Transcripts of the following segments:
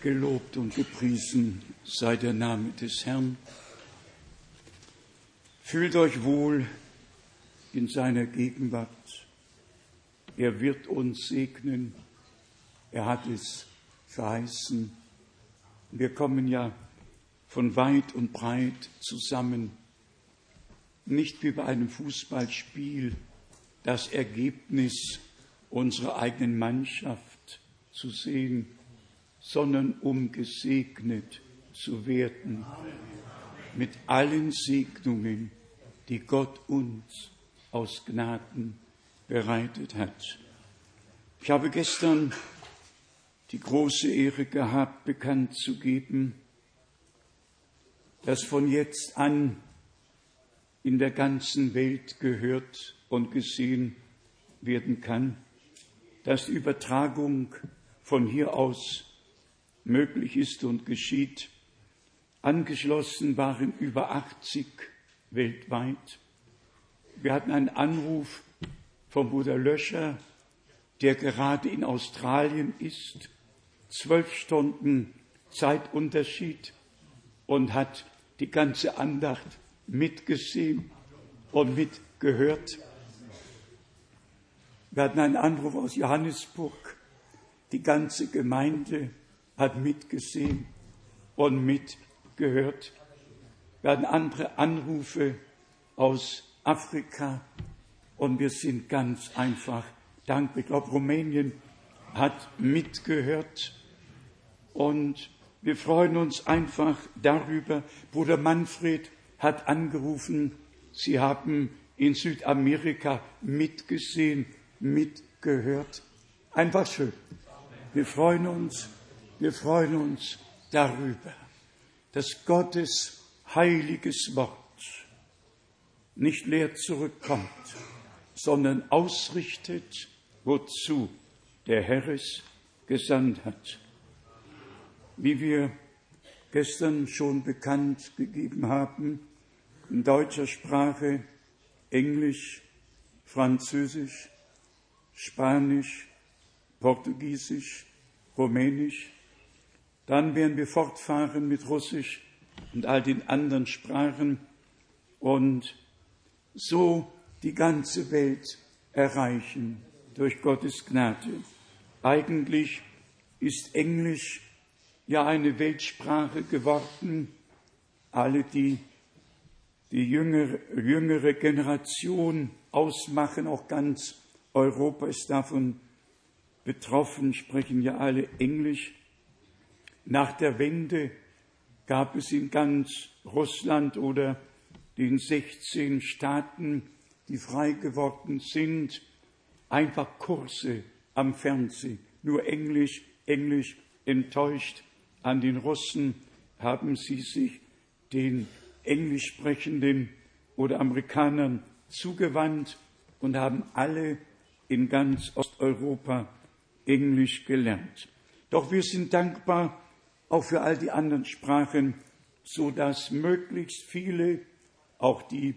Gelobt und gepriesen sei der Name des Herrn. Fühlt euch wohl in seiner Gegenwart. Er wird uns segnen. Er hat es verheißen. Wir kommen ja von weit und breit zusammen. Nicht wie bei einem Fußballspiel das Ergebnis unserer eigenen Mannschaft zu sehen, sondern um gesegnet zu werden mit allen Segnungen, die Gott uns aus Gnaden bereitet hat. Ich habe gestern die große Ehre gehabt, bekannt zu geben, dass von jetzt an in der ganzen Welt gehört und gesehen werden kann, dass die Übertragung von hier aus möglich ist und geschieht. Angeschlossen waren über 80 weltweit. Wir hatten einen Anruf vom Bruder Löscher, der gerade in Australien ist, zwölf Stunden Zeitunterschied und hat die ganze Andacht mitgesehen und mitgehört. Wir hatten einen Anruf aus Johannesburg, die ganze Gemeinde hat mitgesehen und mitgehört. Wir hatten andere Anrufe aus Afrika und wir sind ganz einfach dankbar. Ich glaube, Rumänien hat mitgehört und wir freuen uns einfach darüber. Bruder Manfred hat angerufen, Sie haben in Südamerika mitgesehen, mitgehört. Einfach schön. Wir freuen uns wir freuen uns darüber, dass Gottes heiliges Wort nicht leer zurückkommt, sondern ausrichtet, wozu der Herr es gesandt hat. Wie wir gestern schon bekannt gegeben haben, in deutscher Sprache, Englisch, Französisch, Spanisch, Portugiesisch, Rumänisch, dann werden wir fortfahren mit Russisch und all den anderen Sprachen und so die ganze Welt erreichen durch Gottes Gnade. Eigentlich ist Englisch ja eine Weltsprache geworden. Alle, die die jüngere, jüngere Generation ausmachen, auch ganz Europa ist davon betroffen, sprechen ja alle Englisch. Nach der Wende gab es in ganz Russland oder den 16 Staaten, die frei geworden sind, einfach Kurse am Fernsehen. Nur Englisch, Englisch enttäuscht an den Russen haben sie sich den Englisch sprechenden oder Amerikanern zugewandt und haben alle in ganz Osteuropa Englisch gelernt. Doch wir sind dankbar, auch für all die anderen Sprachen, so dass möglichst viele, auch die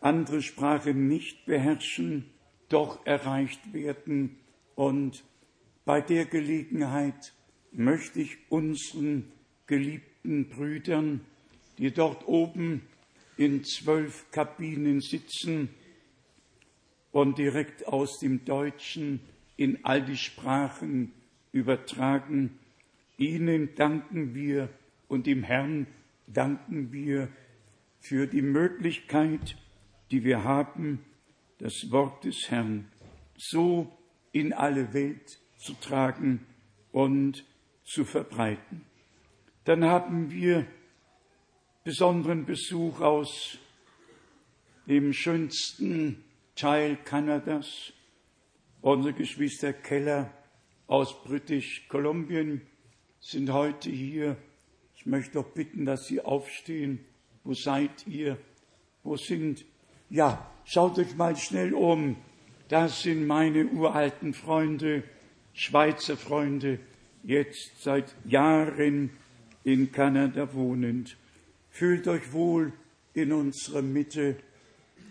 andere Sprachen nicht beherrschen, doch erreicht werden. Und bei der Gelegenheit möchte ich unseren geliebten Brüdern, die dort oben in zwölf Kabinen sitzen und direkt aus dem Deutschen in all die Sprachen übertragen, Ihnen danken wir und dem Herrn danken wir für die Möglichkeit, die wir haben, das Wort des Herrn so in alle Welt zu tragen und zu verbreiten. Dann haben wir besonderen Besuch aus dem schönsten Teil Kanadas, unsere Geschwister Keller aus British Kolumbien, sind heute hier. Ich möchte doch bitten, dass Sie aufstehen. Wo seid ihr? Wo sind? Ja, schaut euch mal schnell um. Das sind meine uralten Freunde, Schweizer Freunde, jetzt seit Jahren in Kanada wohnend. Fühlt euch wohl in unserer Mitte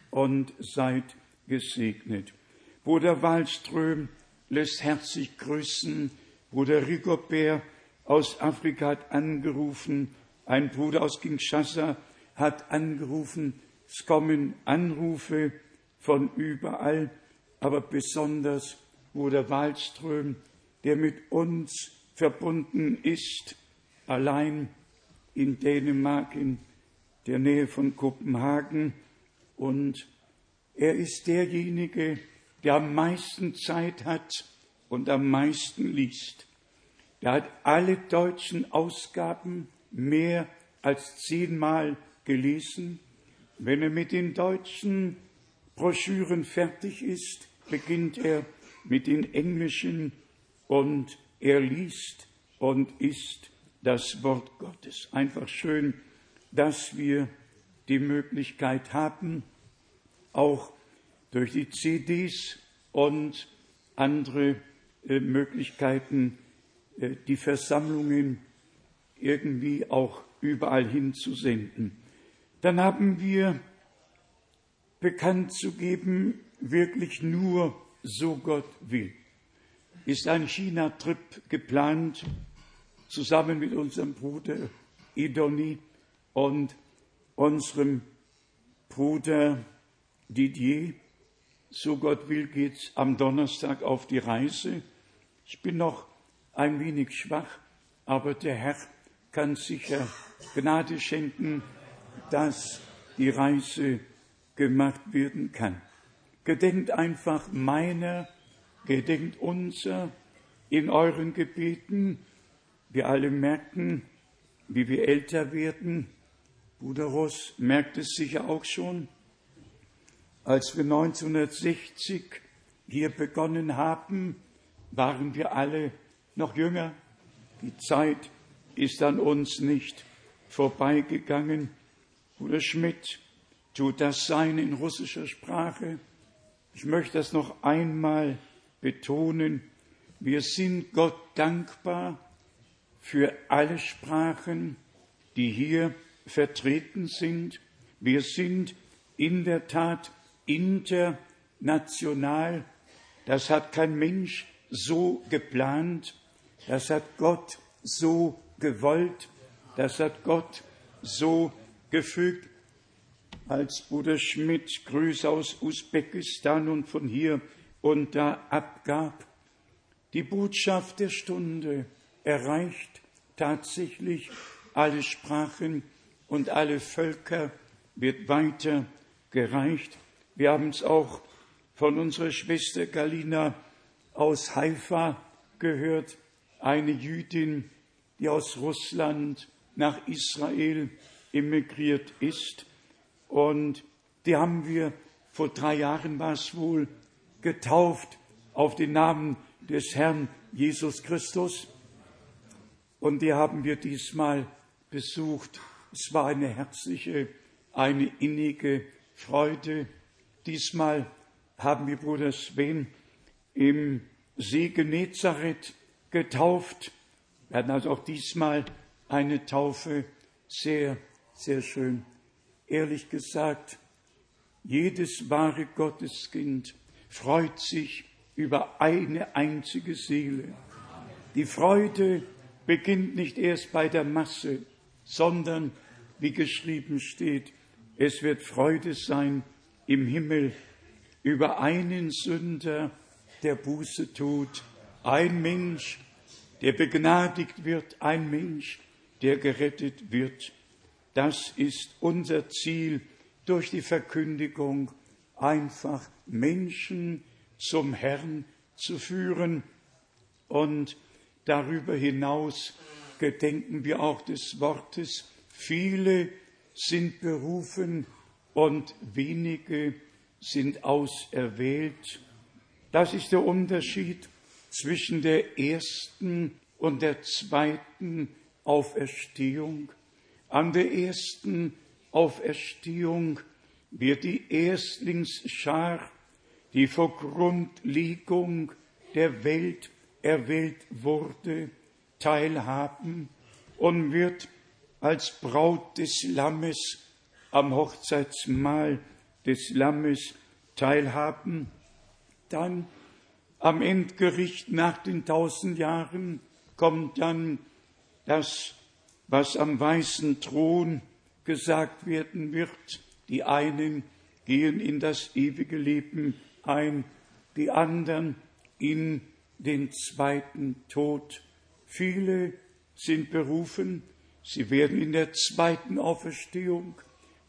und seid gesegnet. Bruder Wallström lässt herzlich grüßen, Bruder Rigobert aus Afrika hat angerufen, ein Bruder aus Kinshasa hat angerufen. Es kommen Anrufe von überall, aber besonders Bruder Wallström, der mit uns verbunden ist, allein in Dänemark, in der Nähe von Kopenhagen. Und er ist derjenige, der am meisten Zeit hat und am meisten liest. Er hat alle deutschen Ausgaben mehr als zehnmal gelesen. Wenn er mit den deutschen Broschüren fertig ist, beginnt er mit den englischen und er liest und ist das Wort Gottes. Einfach schön, dass wir die Möglichkeit haben, auch durch die CDs und andere äh, Möglichkeiten, die Versammlungen irgendwie auch überall hinzusenden. Dann haben wir bekannt zu geben, wirklich nur so Gott will. Ist ein China-Trip geplant, zusammen mit unserem Bruder Idoni und unserem Bruder Didier. So Gott will geht's am Donnerstag auf die Reise. Ich bin noch ein wenig schwach, aber der Herr kann sicher Gnade schenken, dass die Reise gemacht werden kann. Gedenkt einfach meiner, gedenkt unser in euren Gebeten. Wir alle merken, wie wir älter werden. Bruder Ross merkt es sicher auch schon. Als wir 1960 hier begonnen haben, waren wir alle noch jünger. Die Zeit ist an uns nicht vorbeigegangen. Bruder Schmidt tut das sein in russischer Sprache. Ich möchte das noch einmal betonen. Wir sind Gott dankbar für alle Sprachen, die hier vertreten sind. Wir sind in der Tat international. Das hat kein Mensch so geplant. Das hat Gott so gewollt. Das hat Gott so gefügt als Bruder Schmidt Grüße aus Usbekistan und von hier und da abgab. Die Botschaft der Stunde erreicht tatsächlich alle Sprachen und alle Völker, wird weiter gereicht. Wir haben es auch von unserer Schwester Galina aus Haifa gehört, eine Jüdin, die aus Russland nach Israel emigriert ist und die haben wir vor drei Jahren war es wohl getauft auf den Namen des Herrn Jesus Christus. Und die haben wir diesmal besucht. Es war eine herzliche, eine innige Freude. Diesmal haben wir Bruder Sven im See Genezareth getauft. Wir hatten also auch diesmal eine Taufe. Sehr, sehr schön ehrlich gesagt, jedes wahre Gotteskind freut sich über eine einzige Seele. Die Freude beginnt nicht erst bei der Masse, sondern, wie geschrieben steht, es wird Freude sein im Himmel über einen Sünder, der Buße tut, ein Mensch, der begnadigt wird, ein Mensch, der gerettet wird. Das ist unser Ziel durch die Verkündigung, einfach Menschen zum Herrn zu führen. Und darüber hinaus gedenken wir auch des Wortes, viele sind berufen und wenige sind auserwählt. Das ist der Unterschied zwischen der ersten und der zweiten Auferstehung. An der ersten Auferstehung wird die Erstlingsschar, die vor Grundlegung der Welt erwählt wurde, teilhaben und wird als Braut des Lammes am Hochzeitsmahl des Lammes teilhaben. Dann am Endgericht nach den tausend Jahren kommt dann das, was am weißen Thron gesagt werden wird. Die einen gehen in das ewige Leben ein, die anderen in den zweiten Tod. Viele sind berufen, sie werden in der zweiten Auferstehung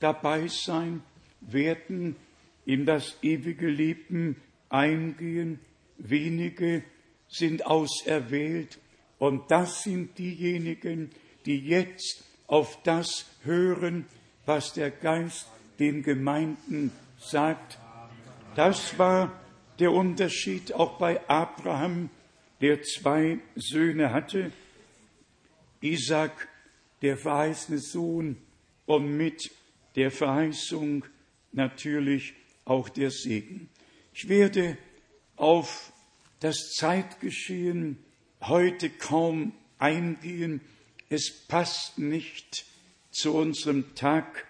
dabei sein, werden in das ewige Leben eingehen. Wenige sind auserwählt und das sind diejenigen, die jetzt auf das hören, was der Geist den Gemeinden sagt. Das war der Unterschied auch bei Abraham, der zwei Söhne hatte. Isaac, der verheißene Sohn, und mit der Verheißung natürlich auch der Segen. Ich werde auf das Zeitgeschehen heute kaum eingehen. Es passt nicht zu unserem Tag,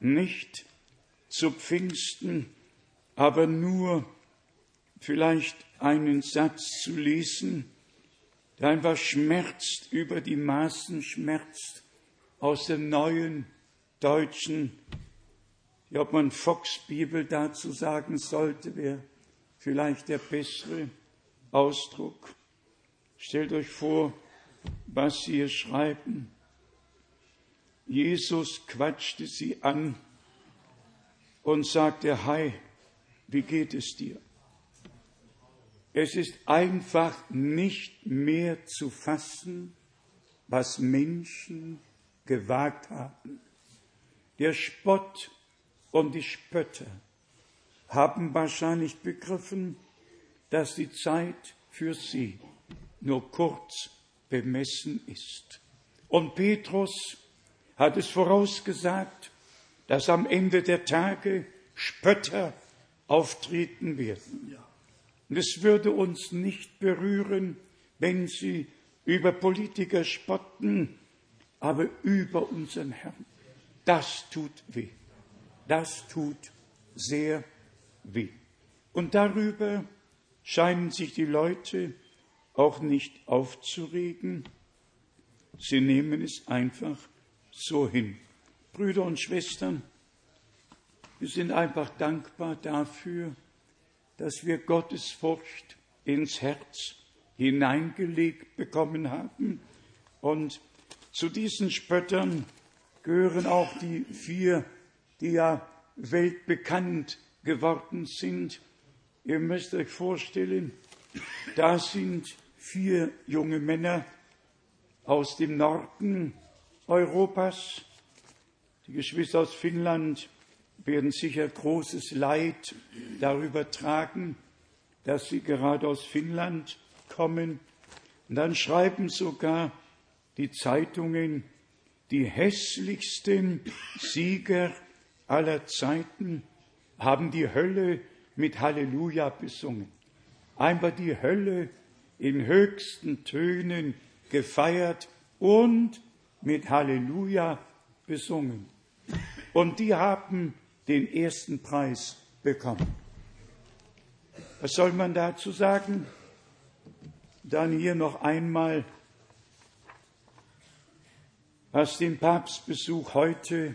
nicht zu Pfingsten, aber nur vielleicht einen Satz zu lesen, der einfach schmerzt, über die Maßen schmerzt, aus der neuen deutschen, ob man Fox-Bibel dazu sagen sollte, wäre vielleicht der bessere Ausdruck. Stellt euch vor, was sie hier schreiben. Jesus quatschte sie an und sagte, Hi, wie geht es dir? Es ist einfach nicht mehr zu fassen, was Menschen gewagt haben. Der Spott und die Spötter haben wahrscheinlich begriffen, dass die Zeit für sie nur kurz bemessen ist. Und Petrus hat es vorausgesagt, dass am Ende der Tage Spötter auftreten werden. Und es würde uns nicht berühren, wenn sie über Politiker spotten, aber über unseren Herrn. Das tut weh. Das tut sehr weh. Und darüber scheinen sich die Leute auch nicht aufzuregen. Sie nehmen es einfach so hin. Brüder und Schwestern, wir sind einfach dankbar dafür, dass wir Gottes Furcht ins Herz hineingelegt bekommen haben. Und zu diesen Spöttern gehören auch die vier, die ja weltbekannt geworden sind. Ihr müsst euch vorstellen, da sind vier junge Männer aus dem Norden Europas. Die Geschwister aus Finnland werden sicher großes Leid darüber tragen, dass sie gerade aus Finnland kommen. Und dann schreiben sogar die Zeitungen, die hässlichsten Sieger aller Zeiten haben die Hölle mit Halleluja besungen. Einfach die Hölle in höchsten Tönen gefeiert und mit Halleluja besungen. Und die haben den ersten Preis bekommen. Was soll man dazu sagen? Dann hier noch einmal, was den Papstbesuch heute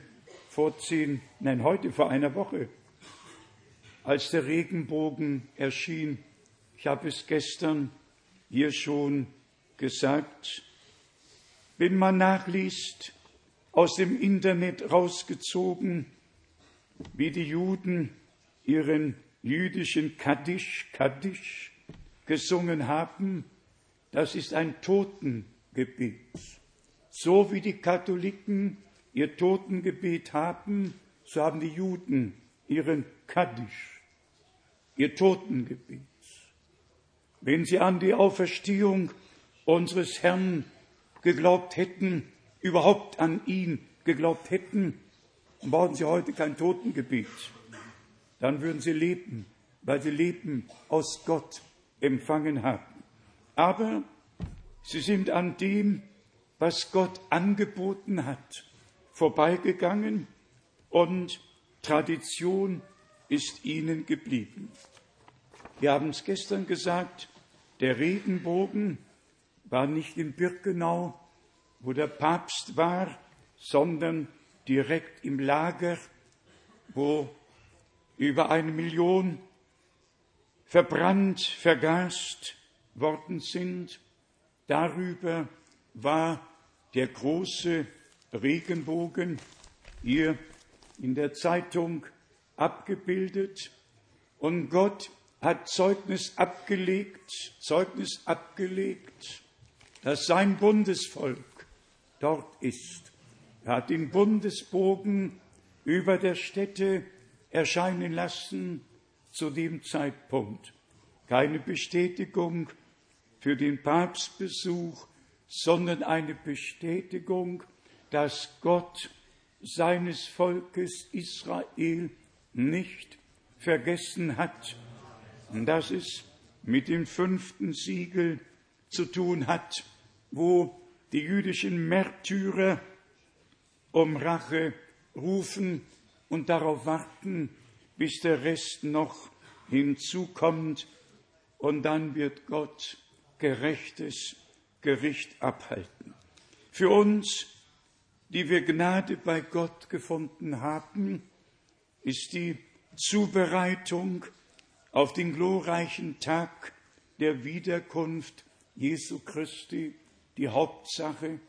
vor zehn, nein, heute vor einer Woche, als der Regenbogen erschien. Ich habe es gestern hier schon gesagt. Wenn man nachliest, aus dem Internet rausgezogen, wie die Juden ihren jüdischen Kaddisch, Kaddisch gesungen haben, das ist ein Totengebet. So wie die Katholiken ihr Totengebet haben, so haben die Juden ihren Kaddisch, ihr Totengebet. Wenn sie an die Auferstehung unseres Herrn geglaubt hätten, überhaupt an ihn geglaubt hätten, dann brauchen sie heute kein Totengebet. Dann würden sie leben, weil sie Leben aus Gott empfangen haben. Aber sie sind an dem, was Gott angeboten hat, vorbeigegangen und Tradition ist ihnen geblieben. Wir haben es gestern gesagt, der Regenbogen war nicht in Birkenau, wo der Papst war, sondern direkt im Lager, wo über eine Million verbrannt, vergast worden sind. Darüber war der große Regenbogen hier in der Zeitung abgebildet. Und Gott hat Zeugnis abgelegt, Zeugnis abgelegt, dass sein Bundesvolk dort ist. Er hat den Bundesbogen über der Stätte erscheinen lassen zu dem Zeitpunkt. Keine Bestätigung für den Papstbesuch, sondern eine Bestätigung, dass Gott seines Volkes Israel nicht vergessen hat dass es mit dem fünften Siegel zu tun hat, wo die jüdischen Märtyrer um Rache rufen und darauf warten, bis der Rest noch hinzukommt, und dann wird Gott gerechtes Gericht abhalten. Für uns, die wir Gnade bei Gott gefunden haben, ist die Zubereitung auf den glorreichen Tag der Wiederkunft Jesu Christi die Hauptsache,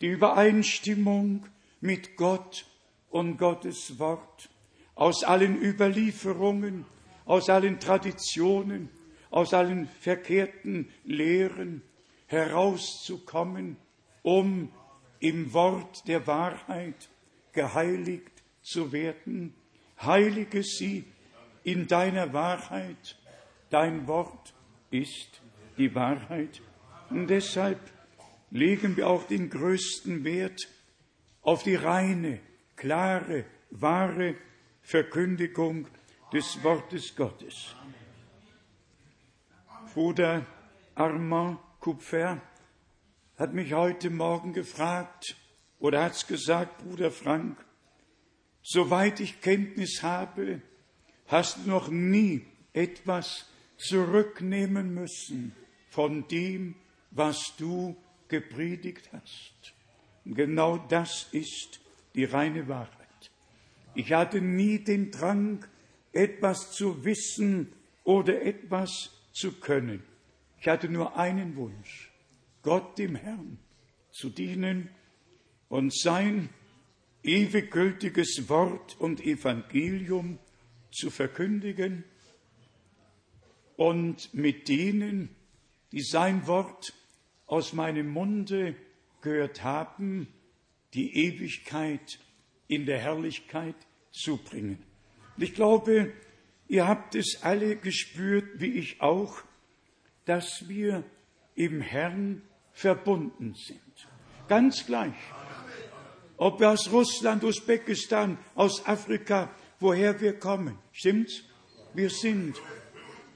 die Übereinstimmung mit Gott und Gottes Wort aus allen Überlieferungen, aus allen Traditionen, aus allen verkehrten Lehren herauszukommen, um im Wort der Wahrheit geheiligt zu werden. Heilige sie in deiner Wahrheit. Dein Wort ist die Wahrheit. Und deshalb legen wir auch den größten Wert auf die reine, klare, wahre Verkündigung des Wortes Gottes. Bruder Armand Kupfer hat mich heute Morgen gefragt oder hat es gesagt, Bruder Frank, soweit ich Kenntnis habe, hast du noch nie etwas zurücknehmen müssen von dem, was du gepredigt hast. Und genau das ist die reine Wahrheit. Ich hatte nie den Drang, etwas zu wissen oder etwas zu können. Ich hatte nur einen Wunsch, Gott dem Herrn zu dienen und sein ewig gültiges Wort und Evangelium zu verkündigen und mit denen, die sein Wort aus meinem Munde gehört haben, die Ewigkeit in der Herrlichkeit zubringen. Und ich glaube, ihr habt es alle gespürt, wie ich auch, dass wir im Herrn verbunden sind. Ganz gleich. Ob wir aus Russland, Usbekistan, aus Afrika, woher wir kommen. Stimmt's? Wir sind,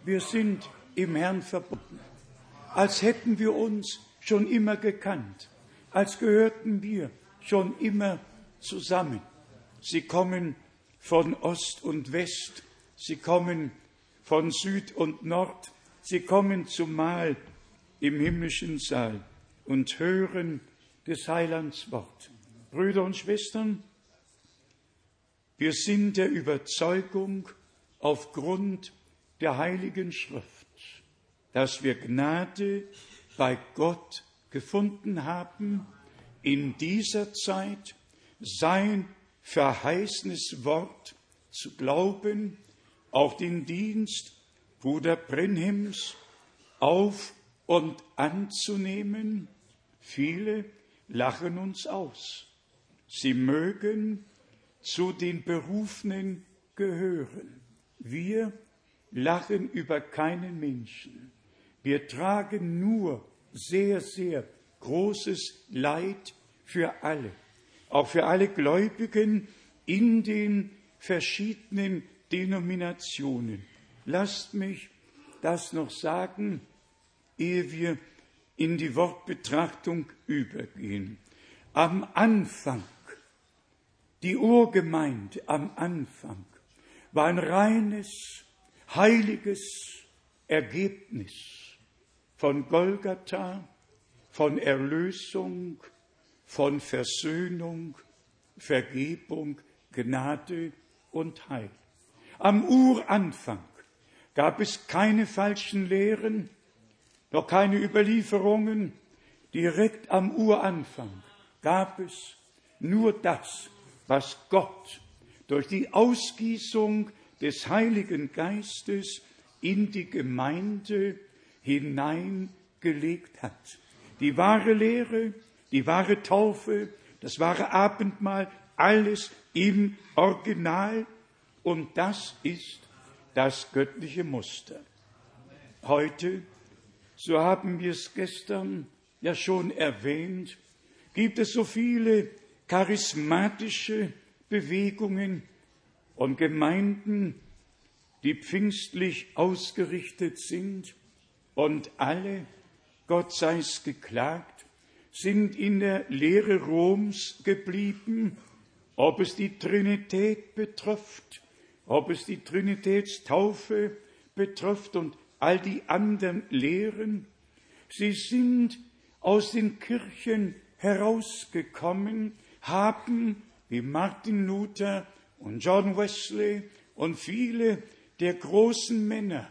wir sind im Herrn verbunden. Als hätten wir uns schon immer gekannt. Als gehörten wir schon immer zusammen. Sie kommen von Ost und West. Sie kommen von Süd und Nord. Sie kommen zumal im himmlischen Saal und hören des Heilands Wort. Brüder und Schwestern, wir sind der Überzeugung aufgrund der Heiligen Schrift, dass wir Gnade bei Gott gefunden haben, in dieser Zeit sein verheißenes Wort zu glauben, auch den Dienst Bruder Brenhims auf und anzunehmen. Viele lachen uns aus. Sie mögen zu den Berufenen gehören. Wir lachen über keinen Menschen. Wir tragen nur sehr, sehr großes Leid für alle, auch für alle Gläubigen in den verschiedenen Denominationen. Lasst mich das noch sagen, ehe wir in die Wortbetrachtung übergehen. Am Anfang die Urgemeinde am Anfang war ein reines, heiliges Ergebnis von Golgatha, von Erlösung, von Versöhnung, Vergebung, Gnade und Heil. Am Uranfang gab es keine falschen Lehren, noch keine Überlieferungen. Direkt am Uranfang gab es nur das, was Gott durch die Ausgießung des Heiligen Geistes in die Gemeinde hineingelegt hat. Die wahre Lehre, die wahre Taufe, das wahre Abendmahl, alles im Original. Und das ist das göttliche Muster. Heute, so haben wir es gestern ja schon erwähnt, gibt es so viele charismatische Bewegungen und Gemeinden, die pfingstlich ausgerichtet sind und alle, Gott sei es geklagt, sind in der Lehre Roms geblieben, ob es die Trinität betrifft, ob es die Trinitätstaufe betrifft und all die anderen Lehren. Sie sind aus den Kirchen herausgekommen, haben, wie Martin Luther und John Wesley und viele der großen Männer,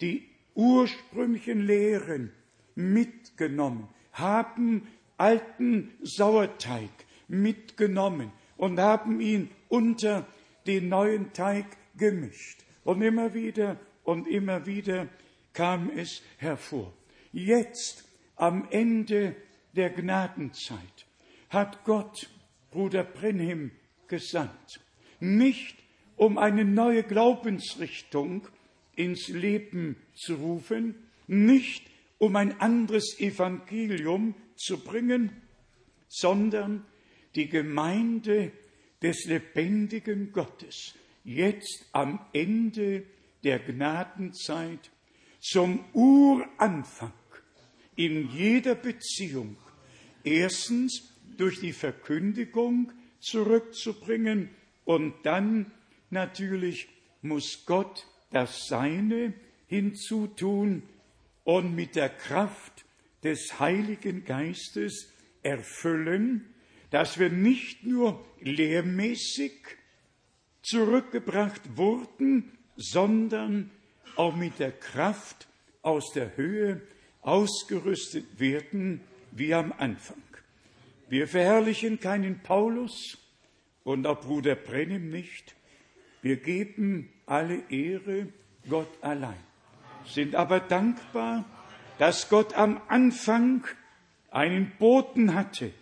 die ursprünglichen Lehren mitgenommen, haben alten Sauerteig mitgenommen und haben ihn unter den neuen Teig gemischt. Und immer wieder und immer wieder kam es hervor. Jetzt, am Ende der Gnadenzeit, hat Gott Bruder Brenhim gesandt. Nicht um eine neue Glaubensrichtung ins Leben zu rufen, nicht um ein anderes Evangelium zu bringen, sondern die Gemeinde des lebendigen Gottes jetzt am Ende der Gnadenzeit zum Uranfang in jeder Beziehung erstens durch die Verkündigung zurückzubringen und dann natürlich muss Gott das Seine hinzutun und mit der Kraft des Heiligen Geistes erfüllen, dass wir nicht nur lehrmäßig zurückgebracht wurden, sondern auch mit der Kraft aus der Höhe ausgerüstet werden wie am Anfang. Wir verherrlichen keinen Paulus und auch Bruder Brennim nicht. Wir geben alle Ehre Gott allein, sind aber dankbar, dass Gott am Anfang einen Boten hatte,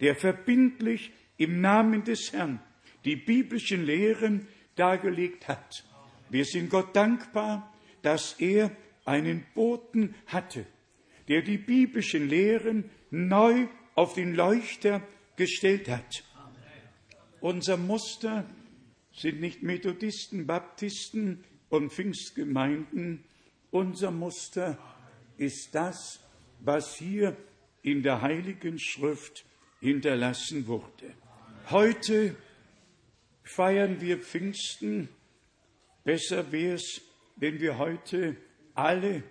der verbindlich im Namen des Herrn die biblischen Lehren dargelegt hat. Wir sind Gott dankbar, dass er einen Boten hatte, der die biblischen Lehren neu auf den Leuchter gestellt hat. Unser Muster sind nicht Methodisten, Baptisten und Pfingstgemeinden. Unser Muster ist das, was hier in der Heiligen Schrift hinterlassen wurde. Heute feiern wir Pfingsten. Besser wäre es, wenn wir heute alle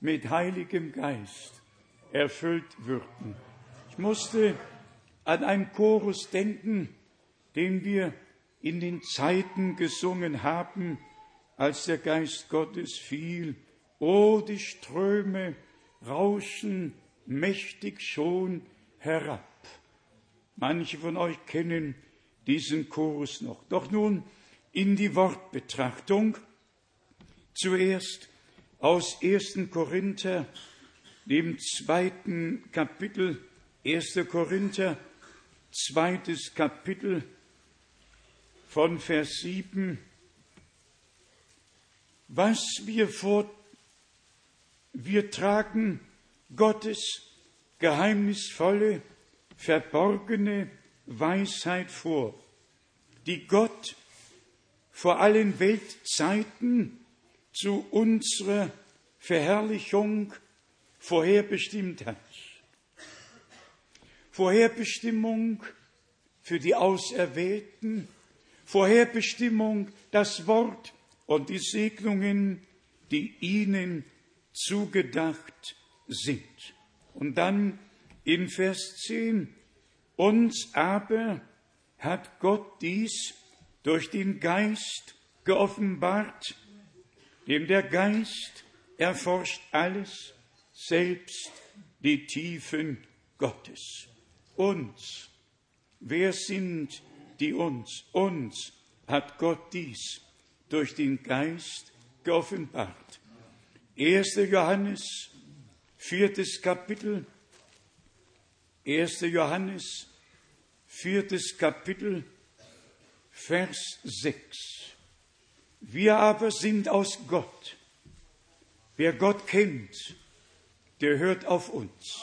mit Heiligem Geist erfüllt würden. Ich musste an einen Chorus denken, den wir in den Zeiten gesungen haben, als der Geist Gottes fiel. O, die Ströme rauschen mächtig schon herab. Manche von euch kennen diesen Chorus noch. Doch nun in die Wortbetrachtung. Zuerst aus 1. Korinther, dem zweiten Kapitel, 1. Korinther, zweites Kapitel von Vers 7. Was wir vor, wir tragen Gottes geheimnisvolle, verborgene Weisheit vor, die Gott vor allen Weltzeiten zu unserer Verherrlichung vorherbestimmt hat. Vorherbestimmung für die Auserwählten, Vorherbestimmung das Wort und die Segnungen, die ihnen zugedacht sind. Und dann in Vers 10, Uns aber hat Gott dies durch den Geist geoffenbart, dem der Geist erforscht alles, selbst die Tiefen Gottes. Uns, wer sind die uns? Uns hat Gott dies durch den Geist geoffenbart. 1. Johannes, viertes Kapitel, 1. Johannes, viertes Kapitel, Vers 6. Wir aber sind aus Gott. Wer Gott kennt, der hört auf uns.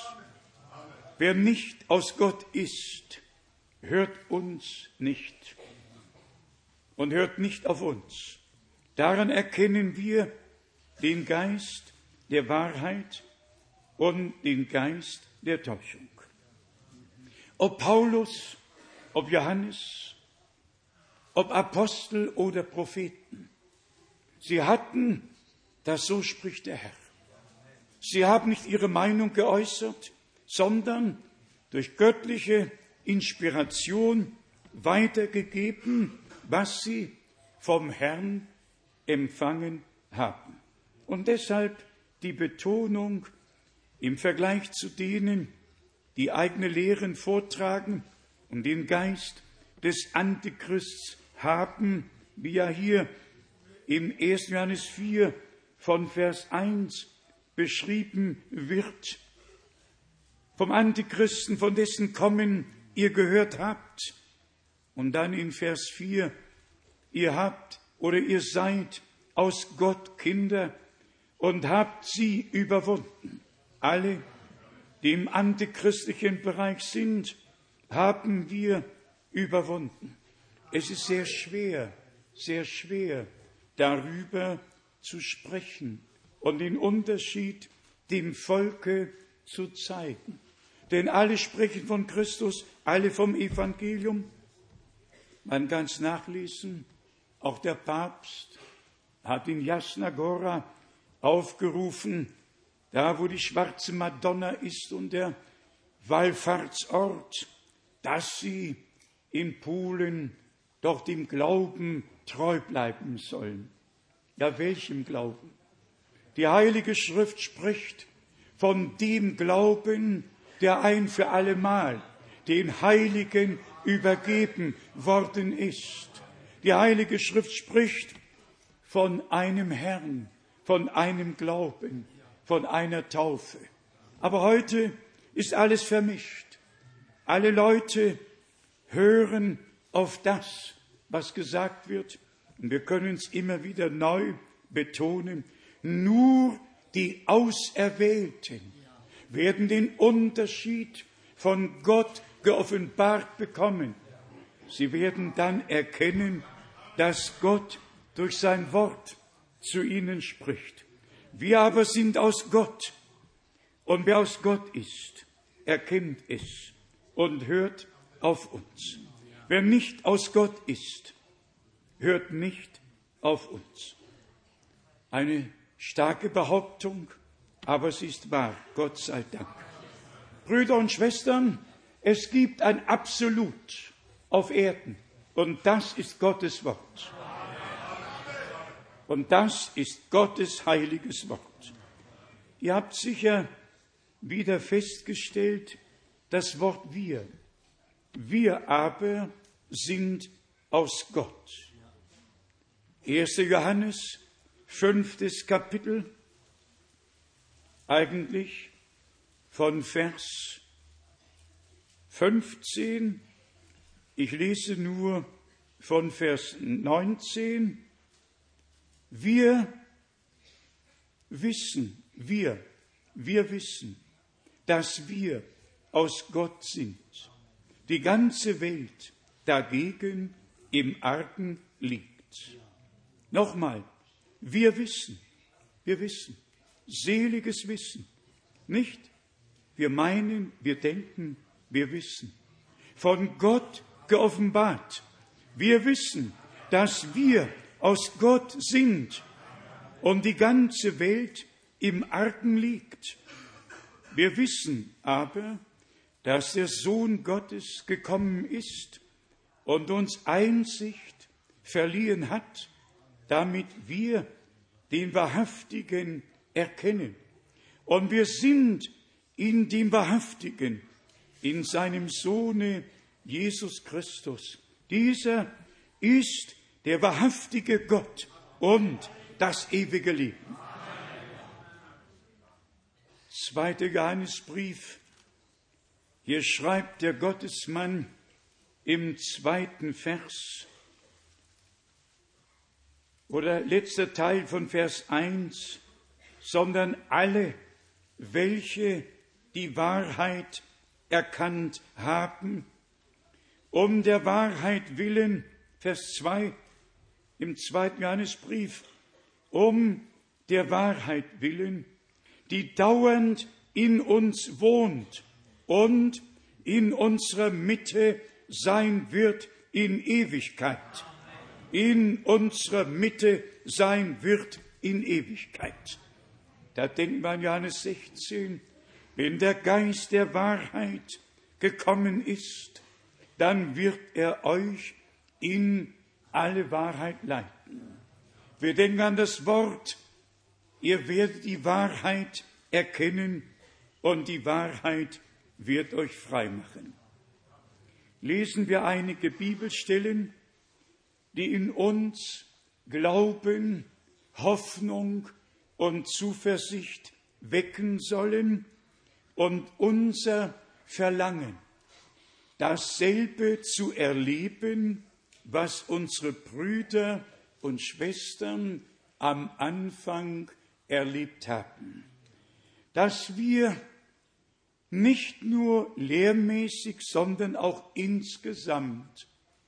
Wer nicht aus Gott ist, hört uns nicht und hört nicht auf uns. Daran erkennen wir den Geist der Wahrheit und den Geist der Täuschung. Ob Paulus, ob Johannes, ob Apostel oder Propheten, sie hatten, das so spricht der Herr. Sie haben nicht ihre Meinung geäußert, sondern durch göttliche Inspiration weitergegeben, was sie vom Herrn empfangen haben. Und deshalb die Betonung im Vergleich zu denen, die eigene Lehren vortragen und den Geist des Antichrists haben, wie ja hier im 1. Johannes 4 von Vers 1 beschrieben wird, vom Antichristen, von dessen Kommen ihr gehört habt. Und dann in Vers 4, ihr habt oder ihr seid aus Gott Kinder und habt sie überwunden. Alle, die im antichristlichen Bereich sind, haben wir überwunden. Es ist sehr schwer, sehr schwer, darüber zu sprechen und den Unterschied dem Volke zu zeigen. Denn alle sprechen von Christus, alle vom Evangelium. Man kann es nachlesen, auch der Papst hat in Jasna Gora aufgerufen, da wo die schwarze Madonna ist und der Wallfahrtsort, dass sie in Polen doch dem Glauben treu bleiben sollen. Ja, welchem Glauben? Die Heilige Schrift spricht von dem Glauben, der ein für allemal den Heiligen übergeben worden ist. Die Heilige Schrift spricht von einem Herrn, von einem Glauben, von einer Taufe. Aber heute ist alles vermischt. Alle Leute hören auf das, was gesagt wird. Und wir können es immer wieder neu betonen. Nur die Auserwählten werden den Unterschied von Gott geoffenbart bekommen. Sie werden dann erkennen, dass Gott durch sein Wort zu ihnen spricht. Wir aber sind aus Gott. Und wer aus Gott ist, erkennt es und hört auf uns. Wer nicht aus Gott ist, hört nicht auf uns. Eine starke Behauptung, aber sie ist wahr, Gott sei Dank. Brüder und Schwestern, es gibt ein Absolut auf Erden und das ist Gottes Wort. Und das ist Gottes heiliges Wort. Ihr habt sicher wieder festgestellt, das Wort wir. Wir aber sind aus Gott. 1. Johannes, fünftes Kapitel, eigentlich von Vers 15. Ich lese nur von Vers 19. Wir wissen, wir, wir wissen, dass wir aus Gott sind. Die ganze Welt dagegen im Argen liegt. Nochmal, wir wissen, wir wissen, seliges Wissen. Nicht? Wir meinen, wir denken, wir wissen. Von Gott geoffenbart. Wir wissen, dass wir aus Gott sind und die ganze Welt im Argen liegt. Wir wissen aber, dass der Sohn Gottes gekommen ist und uns Einsicht verliehen hat, damit wir den Wahrhaftigen erkennen. Und wir sind in dem Wahrhaftigen, in seinem Sohne Jesus Christus. Dieser ist der wahrhaftige Gott und das ewige Leben. Zweiter Geheimnisbrief. Hier schreibt der Gottesmann im zweiten Vers oder letzter Teil von Vers 1, sondern alle, welche die Wahrheit erkannt haben, um der Wahrheit willen, Vers 2 im zweiten Johannesbrief, um der Wahrheit willen, die dauernd in uns wohnt und in unserer Mitte sein wird in Ewigkeit. In unserer Mitte sein wird in Ewigkeit. Da denkt man Johannes 16, wenn der Geist der Wahrheit gekommen ist, dann wird er euch in alle Wahrheit leiten. Wir denken an das Wort, ihr werdet die Wahrheit erkennen und die Wahrheit wird euch frei machen. Lesen wir einige Bibelstellen, die in uns Glauben, Hoffnung und Zuversicht wecken sollen und unser Verlangen, dasselbe zu erleben, was unsere Brüder und Schwestern am Anfang erlebt haben. Dass wir nicht nur lehrmäßig, sondern auch insgesamt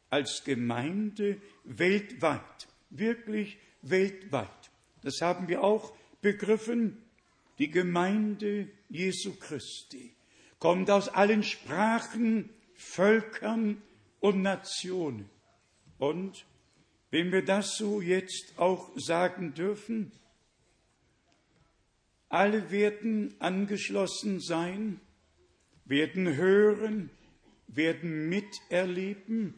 als Gemeinde weltweit, wirklich weltweit, das haben wir auch begriffen, die Gemeinde Jesu Christi kommt aus allen Sprachen, Völkern und Nationen. Und wenn wir das so jetzt auch sagen dürfen, alle werden angeschlossen sein, werden hören, werden miterleben,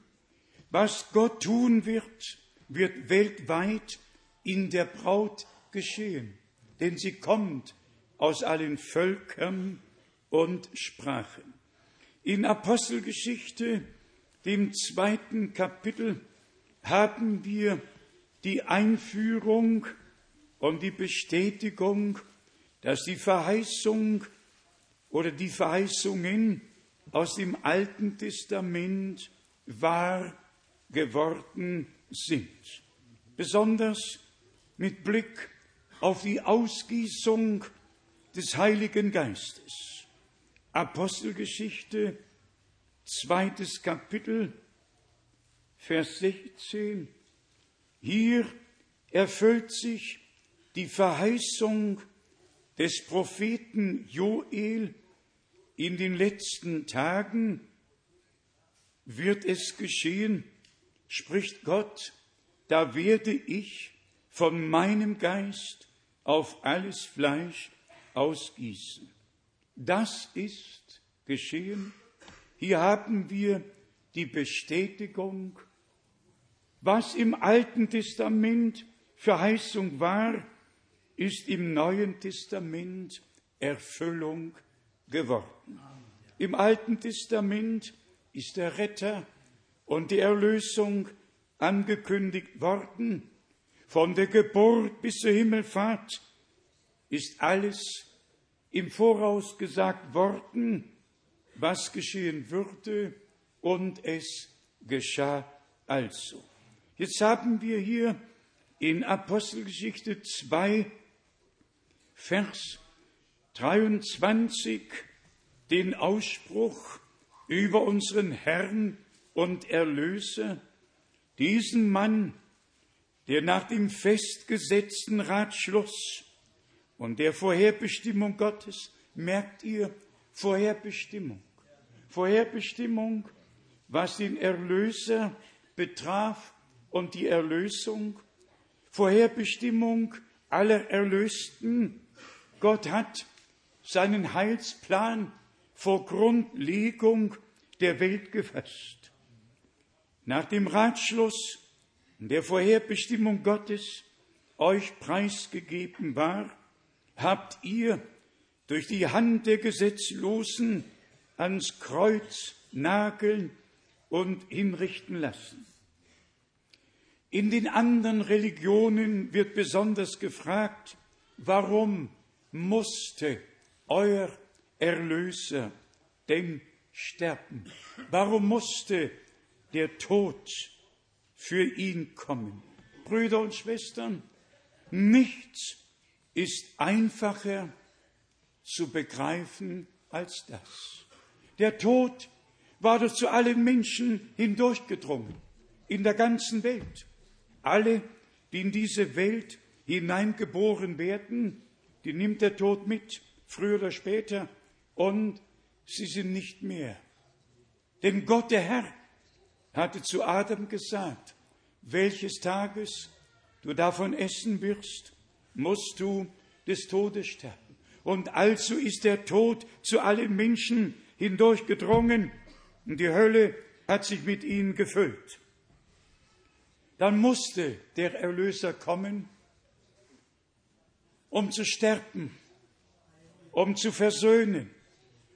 was Gott tun wird, wird weltweit in der Braut geschehen, denn sie kommt aus allen Völkern und Sprachen. In Apostelgeschichte, dem zweiten Kapitel, haben wir die Einführung und die Bestätigung, dass die Verheißung oder die Verheißungen aus dem Alten Testament wahr geworden sind. Besonders mit Blick auf die Ausgießung des Heiligen Geistes. Apostelgeschichte, zweites Kapitel, Vers 16. Hier erfüllt sich die Verheißung des Propheten Joel in den letzten Tagen wird es geschehen, spricht Gott, da werde ich von meinem Geist auf alles Fleisch ausgießen. Das ist geschehen. Hier haben wir die Bestätigung, was im Alten Testament Verheißung war, ist im Neuen Testament Erfüllung geworden. Im Alten Testament ist der Retter und die Erlösung angekündigt worden. Von der Geburt bis zur Himmelfahrt ist alles im Voraus gesagt worden, was geschehen würde, und es geschah also. Jetzt haben wir hier in Apostelgeschichte 2, Vers 23 den Ausspruch über unseren Herrn und Erlöser, diesen Mann, der nach dem festgesetzten Ratschluss und der Vorherbestimmung Gottes, merkt ihr, Vorherbestimmung, Vorherbestimmung, was den Erlöser betraf und die Erlösung, Vorherbestimmung aller Erlösten. Gott hat seinen Heilsplan vor Grundlegung der Welt gefasst. Nach dem Ratschluss der Vorherbestimmung Gottes euch preisgegeben war, habt ihr durch die Hand der Gesetzlosen ans Kreuz nageln und hinrichten lassen. In den anderen Religionen wird besonders gefragt, warum musste euer Erlöser denn sterben? Warum musste der Tod für ihn kommen? Brüder und Schwestern, nichts ist einfacher zu begreifen als das. Der Tod war doch zu allen Menschen hindurchgedrungen, in der ganzen Welt. Alle, die in diese Welt hineingeboren werden, die nimmt der Tod mit, früher oder später, und sie sind nicht mehr. Denn Gott, der Herr, hatte zu Adam gesagt, welches Tages du davon essen wirst, musst du des Todes sterben. Und also ist der Tod zu allen Menschen hindurchgedrungen und die Hölle hat sich mit ihnen gefüllt. Dann musste der Erlöser kommen, um zu sterben, um zu versöhnen,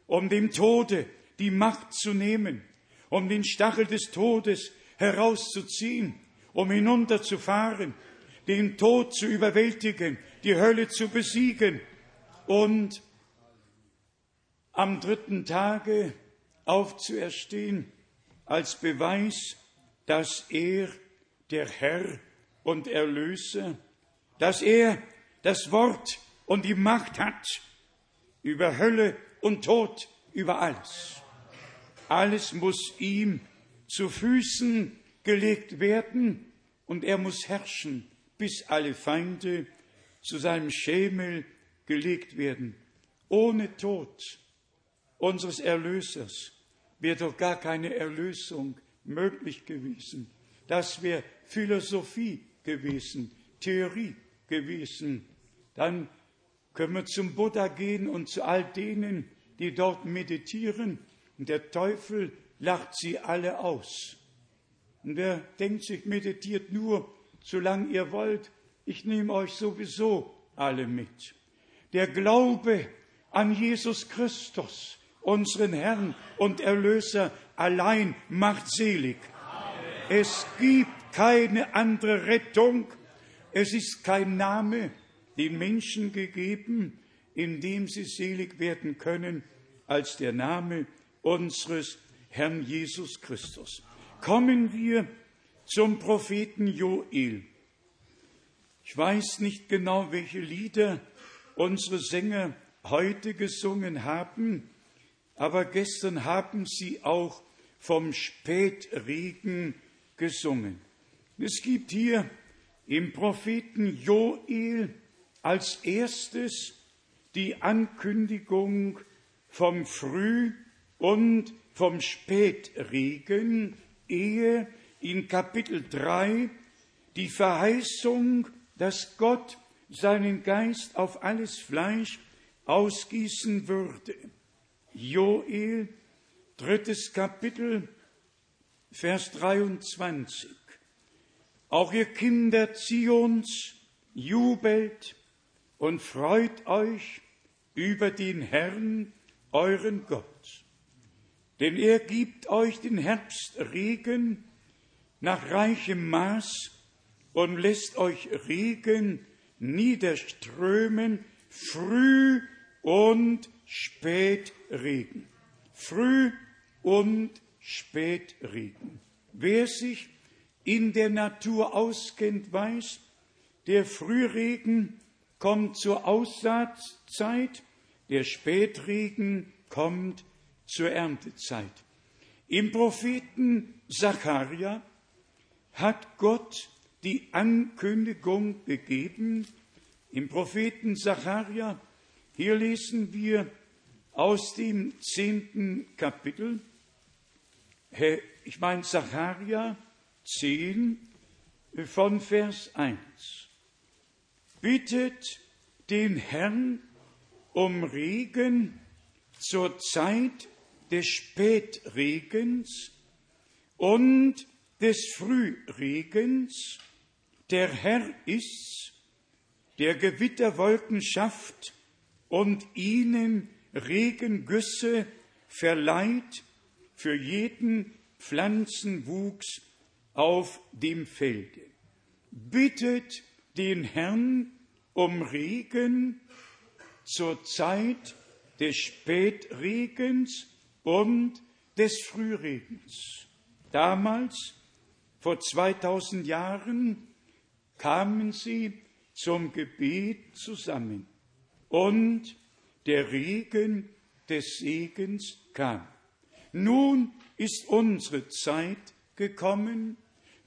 um dem Tode die Macht zu nehmen, um den Stachel des Todes herauszuziehen, um hinunterzufahren, den Tod zu überwältigen, die Hölle zu besiegen und am dritten Tage aufzuerstehen als Beweis, dass er der Herr und Erlöser, dass er das Wort und die Macht hat über Hölle und Tod, über alles. Alles muss ihm zu Füßen gelegt werden und er muss herrschen, bis alle Feinde zu seinem Schemel gelegt werden. Ohne Tod unseres Erlösers wäre doch gar keine Erlösung möglich gewesen. Das wäre Philosophie gewesen, Theorie gewesen. Dann können wir zum Buddha gehen und zu all denen, die dort meditieren, und der Teufel lacht sie alle aus. Und wer denkt sich, meditiert nur, solange ihr wollt, ich nehme euch sowieso alle mit. Der Glaube an Jesus Christus, unseren Herrn und Erlöser, allein macht selig. Es gibt keine andere Rettung. Es ist kein Name den Menschen gegeben, in dem sie selig werden können, als der Name unseres Herrn Jesus Christus. Kommen wir zum Propheten Joel. Ich weiß nicht genau, welche Lieder unsere Sänger heute gesungen haben, aber gestern haben sie auch vom Spätregen gesungen. Es gibt hier im Propheten Joel als erstes die Ankündigung vom Früh- und vom Spätregen, ehe in Kapitel 3 die Verheißung, dass Gott seinen Geist auf alles Fleisch ausgießen würde. Joel, drittes Kapitel, Vers 23. Auch ihr Kinder Zions jubelt und freut euch über den Herrn, euren Gott. Denn er gibt euch den Herbstregen nach reichem Maß und lässt euch Regen niederströmen, früh und spät Regen. Früh und Spätregen. Wer sich in der Natur auskennt, weiß, der Frühregen kommt zur Aussaatzeit, der Spätregen kommt zur Erntezeit. Im Propheten Zacharia hat Gott die Ankündigung gegeben, im Propheten Zacharia, hier lesen wir aus dem zehnten Kapitel, ich meine Zacharia 10 von Vers 1. Bittet den Herrn um Regen zur Zeit des Spätregens und des Frühregens. Der Herr ist's, der Gewitterwolken schafft und ihnen Regengüsse verleiht für jeden Pflanzenwuchs auf dem Felde. Bittet den Herrn um Regen zur Zeit des Spätregens und des Frühregens. Damals, vor 2000 Jahren, kamen sie zum Gebet zusammen und der Regen des Segens kam. Nun ist unsere Zeit gekommen,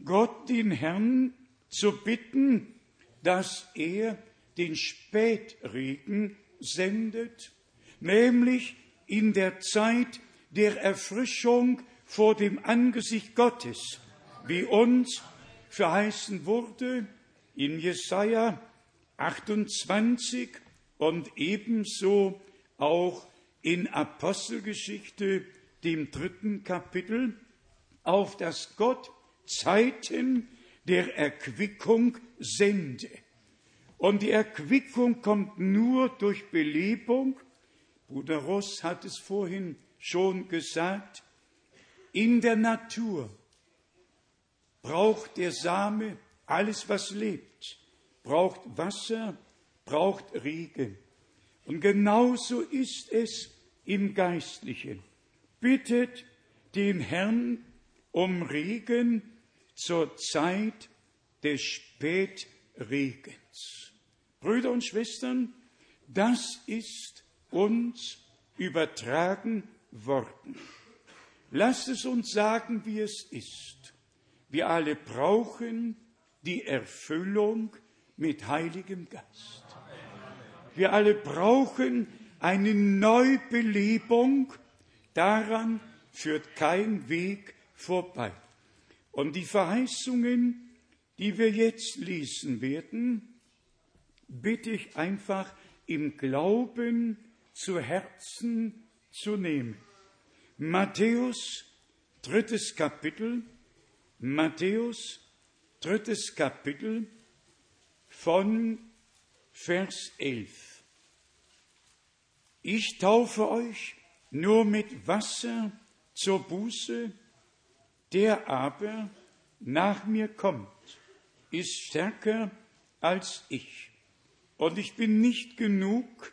Gott den Herrn zu bitten, dass er den Spätregen sendet, nämlich in der Zeit der Erfrischung vor dem Angesicht Gottes, wie uns verheißen wurde in Jesaja 28 und ebenso auch in Apostelgeschichte, dem dritten Kapitel, auf das Gott Zeiten der Erquickung sende. Und die Erquickung kommt nur durch Belebung. Bruder Ross hat es vorhin schon gesagt. In der Natur braucht der Same alles, was lebt, braucht Wasser, braucht Regen. Und genauso ist es im Geistlichen. Bittet den Herrn um Regen zur Zeit des Spätregens. Brüder und Schwestern, das ist uns übertragen worden. Lasst es uns sagen, wie es ist. Wir alle brauchen die Erfüllung mit Heiligem Geist. Wir alle brauchen eine Neubelebung. Daran führt kein Weg vorbei. Und die Verheißungen, die wir jetzt lesen werden, bitte ich einfach im Glauben zu Herzen zu nehmen. Matthäus, drittes Kapitel, Matthäus, drittes Kapitel von Vers 11. Ich taufe euch nur mit Wasser zur Buße, der aber nach mir kommt, ist stärker als ich. Und ich bin nicht genug,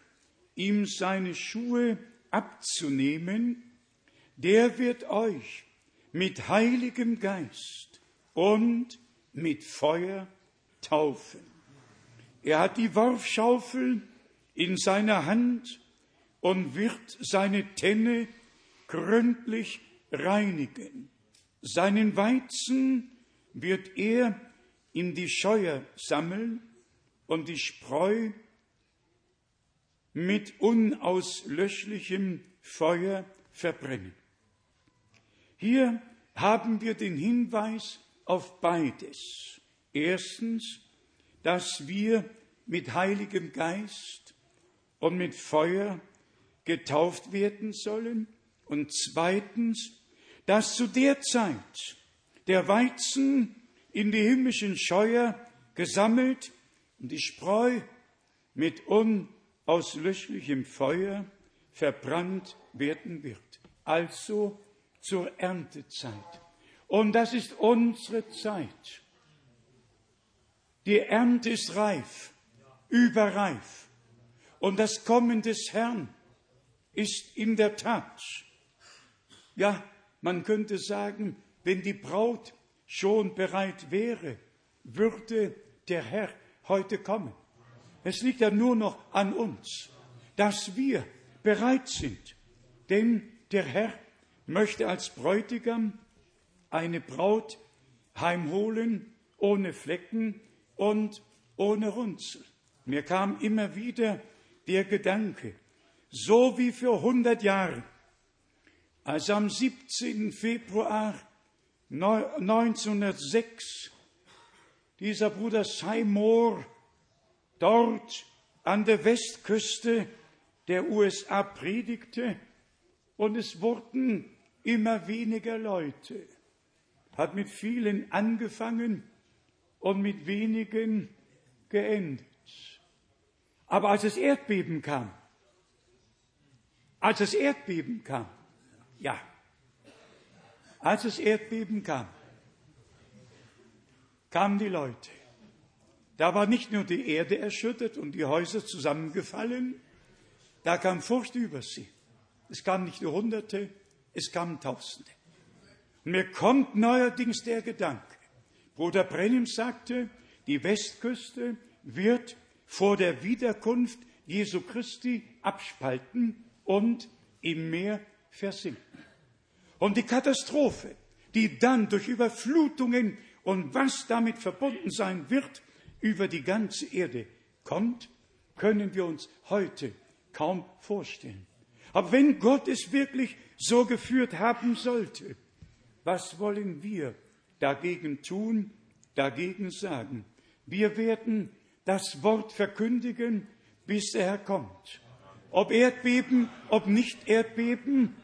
ihm seine Schuhe abzunehmen, der wird euch mit heiligem Geist und mit Feuer taufen. Er hat die Worfschaufel in seiner Hand und wird seine Tenne gründlich reinigen. Seinen Weizen wird er in die Scheuer sammeln und die Spreu mit unauslöschlichem Feuer verbrennen. Hier haben wir den Hinweis auf beides. Erstens, dass wir mit Heiligem Geist und mit Feuer getauft werden sollen. Und zweitens, dass zu der Zeit der Weizen in die himmlischen Scheuer gesammelt und die Spreu mit unauslöschlichem Feuer verbrannt werden wird. Also zur Erntezeit. Und das ist unsere Zeit. Die Ernte ist reif, überreif. Und das Kommen des Herrn ist in der Tat, ja, man könnte sagen, wenn die Braut schon bereit wäre, würde der Herr heute kommen. Es liegt ja nur noch an uns, dass wir bereit sind. Denn der Herr möchte als Bräutigam eine Braut heimholen ohne Flecken und ohne Runzel. Mir kam immer wieder der Gedanke, so wie für hundert Jahre, als am 17. Februar 1906 dieser Bruder Seymour dort an der Westküste der USA predigte und es wurden immer weniger Leute. Hat mit vielen angefangen und mit wenigen geendet. Aber als das Erdbeben kam, als das Erdbeben kam, ja, als das Erdbeben kam, kamen die Leute. Da war nicht nur die Erde erschüttert und die Häuser zusammengefallen, da kam Furcht über sie. Es kamen nicht nur Hunderte, es kamen Tausende. Und mir kommt neuerdings der Gedanke, Bruder Brennim sagte, die Westküste wird vor der Wiederkunft Jesu Christi abspalten und im Meer versinken. Und die Katastrophe, die dann durch Überflutungen und was damit verbunden sein wird, über die ganze Erde kommt, können wir uns heute kaum vorstellen. Aber wenn Gott es wirklich so geführt haben sollte, was wollen wir dagegen tun, dagegen sagen? Wir werden das Wort verkündigen, bis Herr kommt. Ob Erdbeben, ob nicht Erdbeben,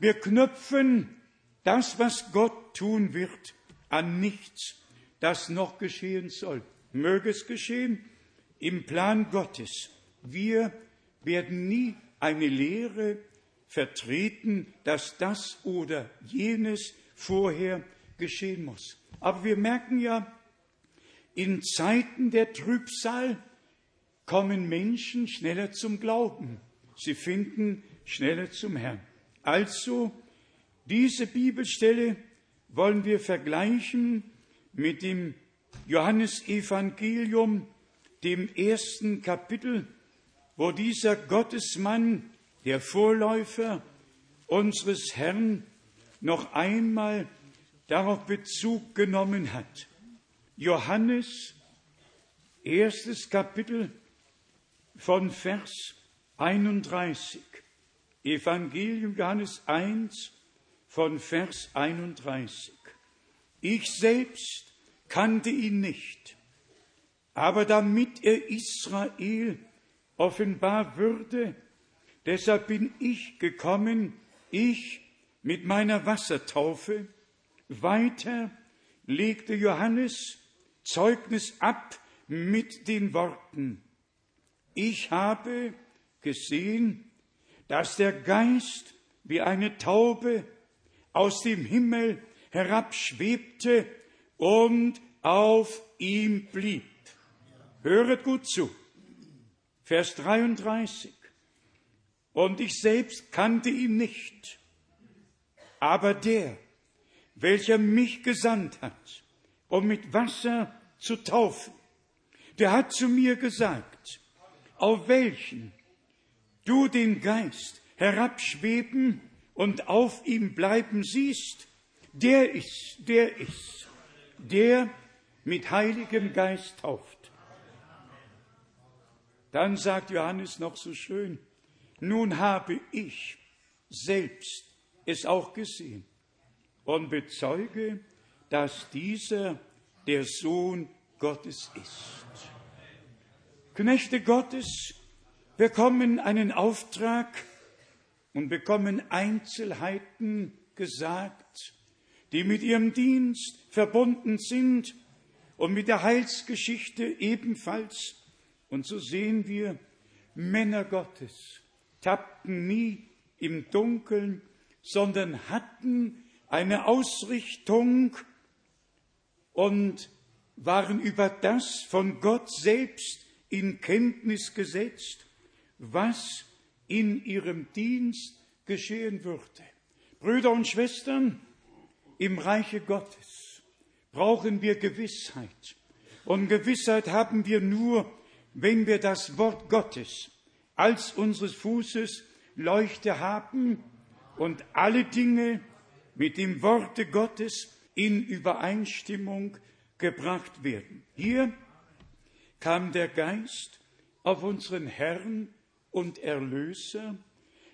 wir knüpfen das, was Gott tun wird, an nichts, das noch geschehen soll. Möge es geschehen im Plan Gottes. Wir werden nie eine Lehre vertreten, dass das oder jenes vorher geschehen muss. Aber wir merken ja, in Zeiten der Trübsal kommen Menschen schneller zum Glauben. Sie finden schneller zum Herrn. Also, diese Bibelstelle wollen wir vergleichen mit dem Johannesevangelium, dem ersten Kapitel, wo dieser Gottesmann, der Vorläufer unseres Herrn, noch einmal darauf Bezug genommen hat. Johannes, erstes Kapitel von Vers 31. Evangelium Johannes 1 von Vers 31. Ich selbst kannte ihn nicht, aber damit er Israel offenbar würde, deshalb bin ich gekommen, ich mit meiner Wassertaufe. Weiter legte Johannes Zeugnis ab mit den Worten, ich habe gesehen, dass der Geist wie eine Taube aus dem Himmel herabschwebte und auf ihm blieb. Höret gut zu. Vers 33. Und ich selbst kannte ihn nicht, aber der, welcher mich gesandt hat, um mit Wasser zu taufen, der hat zu mir gesagt, auf welchen du den Geist herabschweben und auf ihm bleiben siehst, der ist, der ist, der mit Heiligem Geist tauft. Dann sagt Johannes noch so schön, nun habe ich selbst es auch gesehen und bezeuge, dass dieser der Sohn Gottes ist. Knechte Gottes bekommen einen Auftrag und bekommen Einzelheiten gesagt, die mit ihrem Dienst verbunden sind und mit der Heilsgeschichte ebenfalls. Und so sehen wir, Männer Gottes tappten nie im Dunkeln, sondern hatten eine Ausrichtung und waren über das von Gott selbst in Kenntnis gesetzt, was in ihrem Dienst geschehen würde. Brüder und Schwestern, im Reiche Gottes brauchen wir Gewissheit. Und Gewissheit haben wir nur, wenn wir das Wort Gottes als unseres Fußes Leuchte haben und alle Dinge mit dem Worte Gottes in Übereinstimmung gebracht werden. Hier kam der Geist auf unseren Herrn und Erlöser,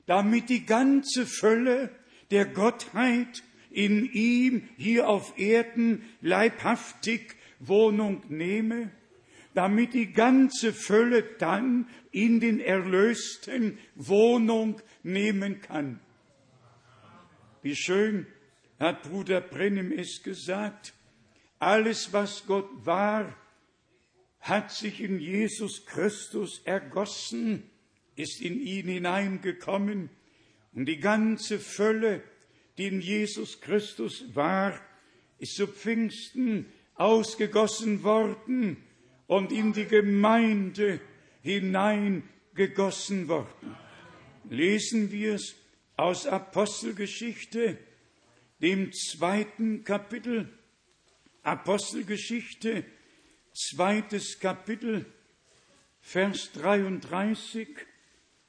damit die ganze Fülle der Gottheit in ihm hier auf Erden leibhaftig Wohnung nehme, damit die ganze Fülle dann in den Erlösten Wohnung nehmen kann. Wie schön hat Bruder Brennem es gesagt. Alles, was Gott war, hat sich in Jesus Christus ergossen, ist in ihn hineingekommen und die ganze Fülle, die in Jesus Christus war, ist zu Pfingsten ausgegossen worden und in die Gemeinde hineingegossen worden. Lesen wir es aus Apostelgeschichte, dem zweiten Kapitel, Apostelgeschichte, zweites Kapitel, Vers 33,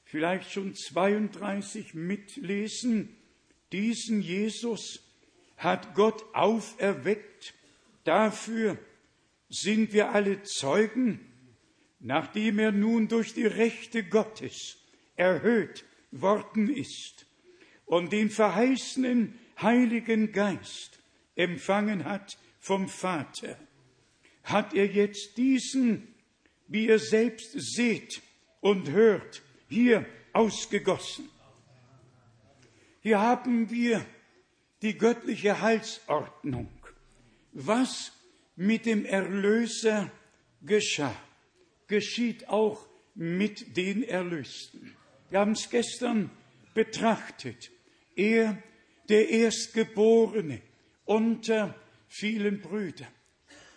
vielleicht schon 32 mitlesen. Diesen Jesus hat Gott auferweckt. Dafür sind wir alle Zeugen, nachdem er nun durch die Rechte Gottes erhöht worden ist und den verheißenen Heiligen Geist empfangen hat vom Vater, hat er jetzt diesen, wie ihr selbst seht und hört, hier ausgegossen. Hier haben wir die göttliche Heilsordnung. Was mit dem Erlöser geschah, geschieht auch mit den Erlösten. Wir haben es gestern betrachtet. Er, der Erstgeborene unter vielen Brüdern.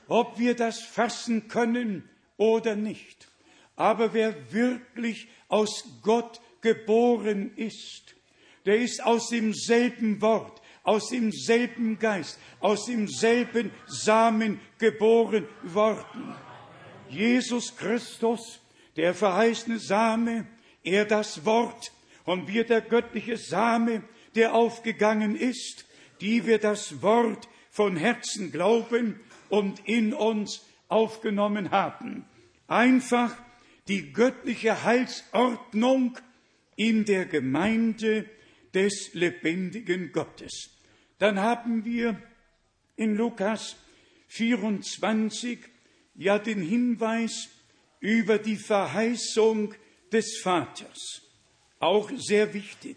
Ob wir das fassen können oder nicht. Aber wer wirklich aus Gott geboren ist, der ist aus demselben Wort, aus demselben Geist, aus demselben Samen geboren worden. Jesus Christus, der verheißene Same, er das Wort und wir der göttliche Same, der aufgegangen ist, die wir das Wort von Herzen glauben und in uns aufgenommen haben. Einfach die göttliche Heilsordnung in der Gemeinde des lebendigen Gottes. Dann haben wir in Lukas 24 ja den Hinweis über die Verheißung des Vaters. Auch sehr wichtig.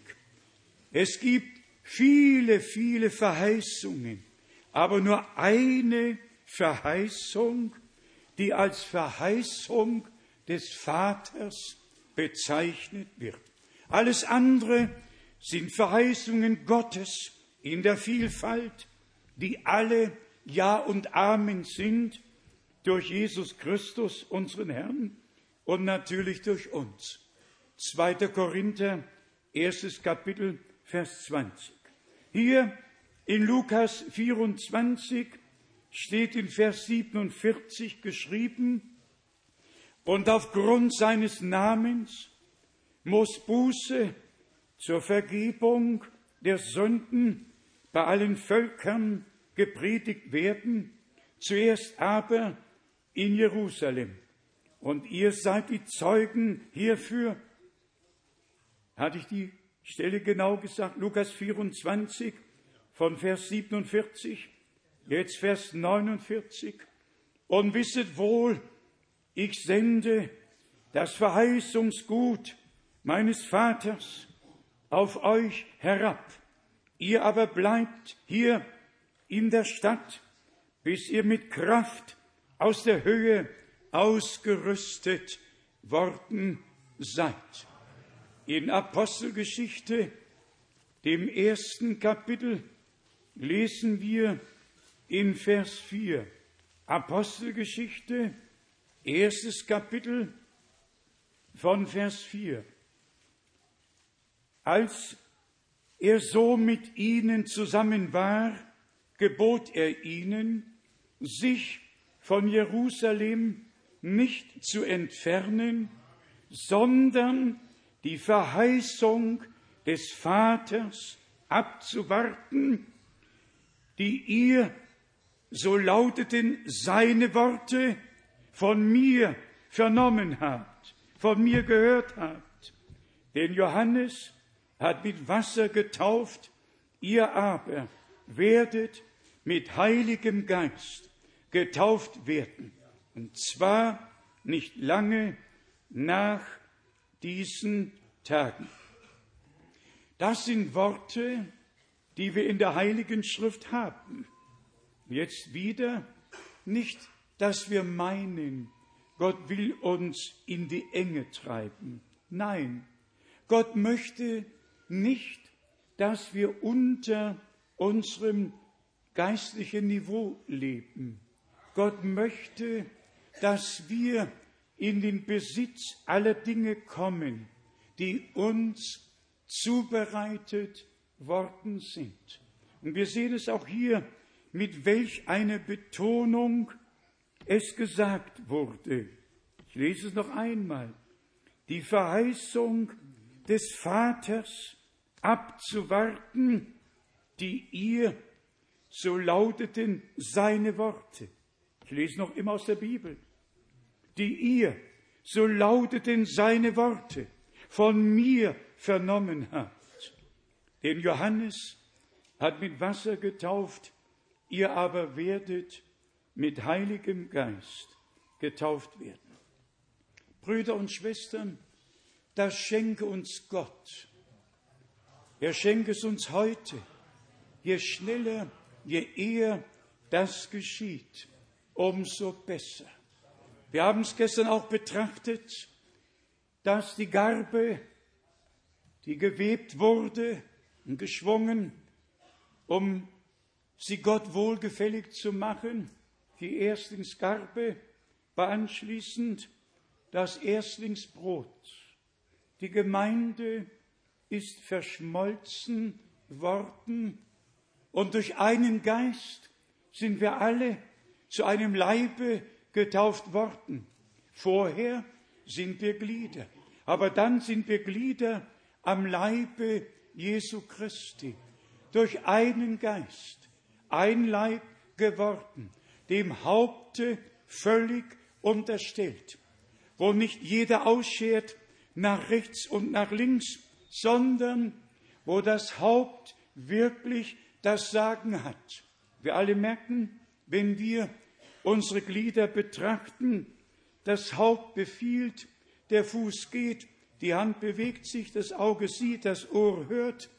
Es gibt viele, viele Verheißungen, aber nur eine Verheißung, die als Verheißung des Vaters bezeichnet wird. Alles andere sind Verheißungen Gottes in der Vielfalt, die alle Ja und Amen sind durch Jesus Christus, unseren Herrn, und natürlich durch uns. 2. Korinther, erstes Kapitel, Vers 20. Hier in Lukas 24 steht in Vers 47 geschrieben, und aufgrund seines Namens muss Buße zur Vergebung der Sünden bei allen Völkern gepredigt werden, zuerst aber in Jerusalem. Und ihr seid die Zeugen hierfür. Hatte ich die Stelle genau gesagt? Lukas 24 von Vers 47, jetzt Vers 49. Und wisset wohl, ich sende das Verheißungsgut meines Vaters auf euch herab. Ihr aber bleibt hier in der Stadt, bis ihr mit Kraft aus der Höhe ausgerüstet worden seid. In Apostelgeschichte, dem ersten Kapitel, lesen wir in Vers 4. Apostelgeschichte, erstes Kapitel von Vers 4. Als er so mit ihnen zusammen war, gebot er ihnen, sich von Jerusalem nicht zu entfernen, sondern die Verheißung des Vaters abzuwarten, die ihr, so lauteten seine Worte, von mir vernommen habt, von mir gehört habt. Denn Johannes hat mit Wasser getauft, ihr aber werdet mit heiligem Geist getauft werden. Und zwar nicht lange nach diesen Tagen. Das sind Worte, die wir in der Heiligen Schrift haben. Jetzt wieder nicht, dass wir meinen, Gott will uns in die Enge treiben. Nein, Gott möchte nicht, dass wir unter unserem geistlichen Niveau leben. Gott möchte, dass wir in den Besitz aller Dinge kommen, die uns zubereitet worden sind. Und wir sehen es auch hier, mit welch einer Betonung es gesagt wurde. Ich lese es noch einmal. Die Verheißung des Vaters abzuwarten, die ihr, so lauteten seine Worte. Ich lese noch immer aus der Bibel. Die ihr, so lauteten seine Worte, von mir vernommen habt. Denn Johannes hat mit Wasser getauft, ihr aber werdet mit Heiligem Geist getauft werden. Brüder und Schwestern, das schenke uns Gott. Er schenke es uns heute. Je schneller, je eher das geschieht, umso besser. Wir haben es gestern auch betrachtet, dass die Garbe, die gewebt wurde und geschwungen, um sie Gott wohlgefällig zu machen, die Erstlingsgarbe war anschließend das Erstlingsbrot. Die Gemeinde ist verschmolzen worden und durch einen Geist sind wir alle zu einem Leibe getauft worden. Vorher sind wir Glieder, aber dann sind wir Glieder am Leibe Jesu Christi. Durch einen Geist, ein Leib geworden, dem Haupte völlig unterstellt, wo nicht jeder ausschert nach rechts und nach links, sondern wo das Haupt wirklich das Sagen hat. Wir alle merken, wenn wir unsere Glieder betrachten, das Haupt befiehlt, der Fuß geht, die Hand bewegt sich, das Auge sieht, das Ohr hört,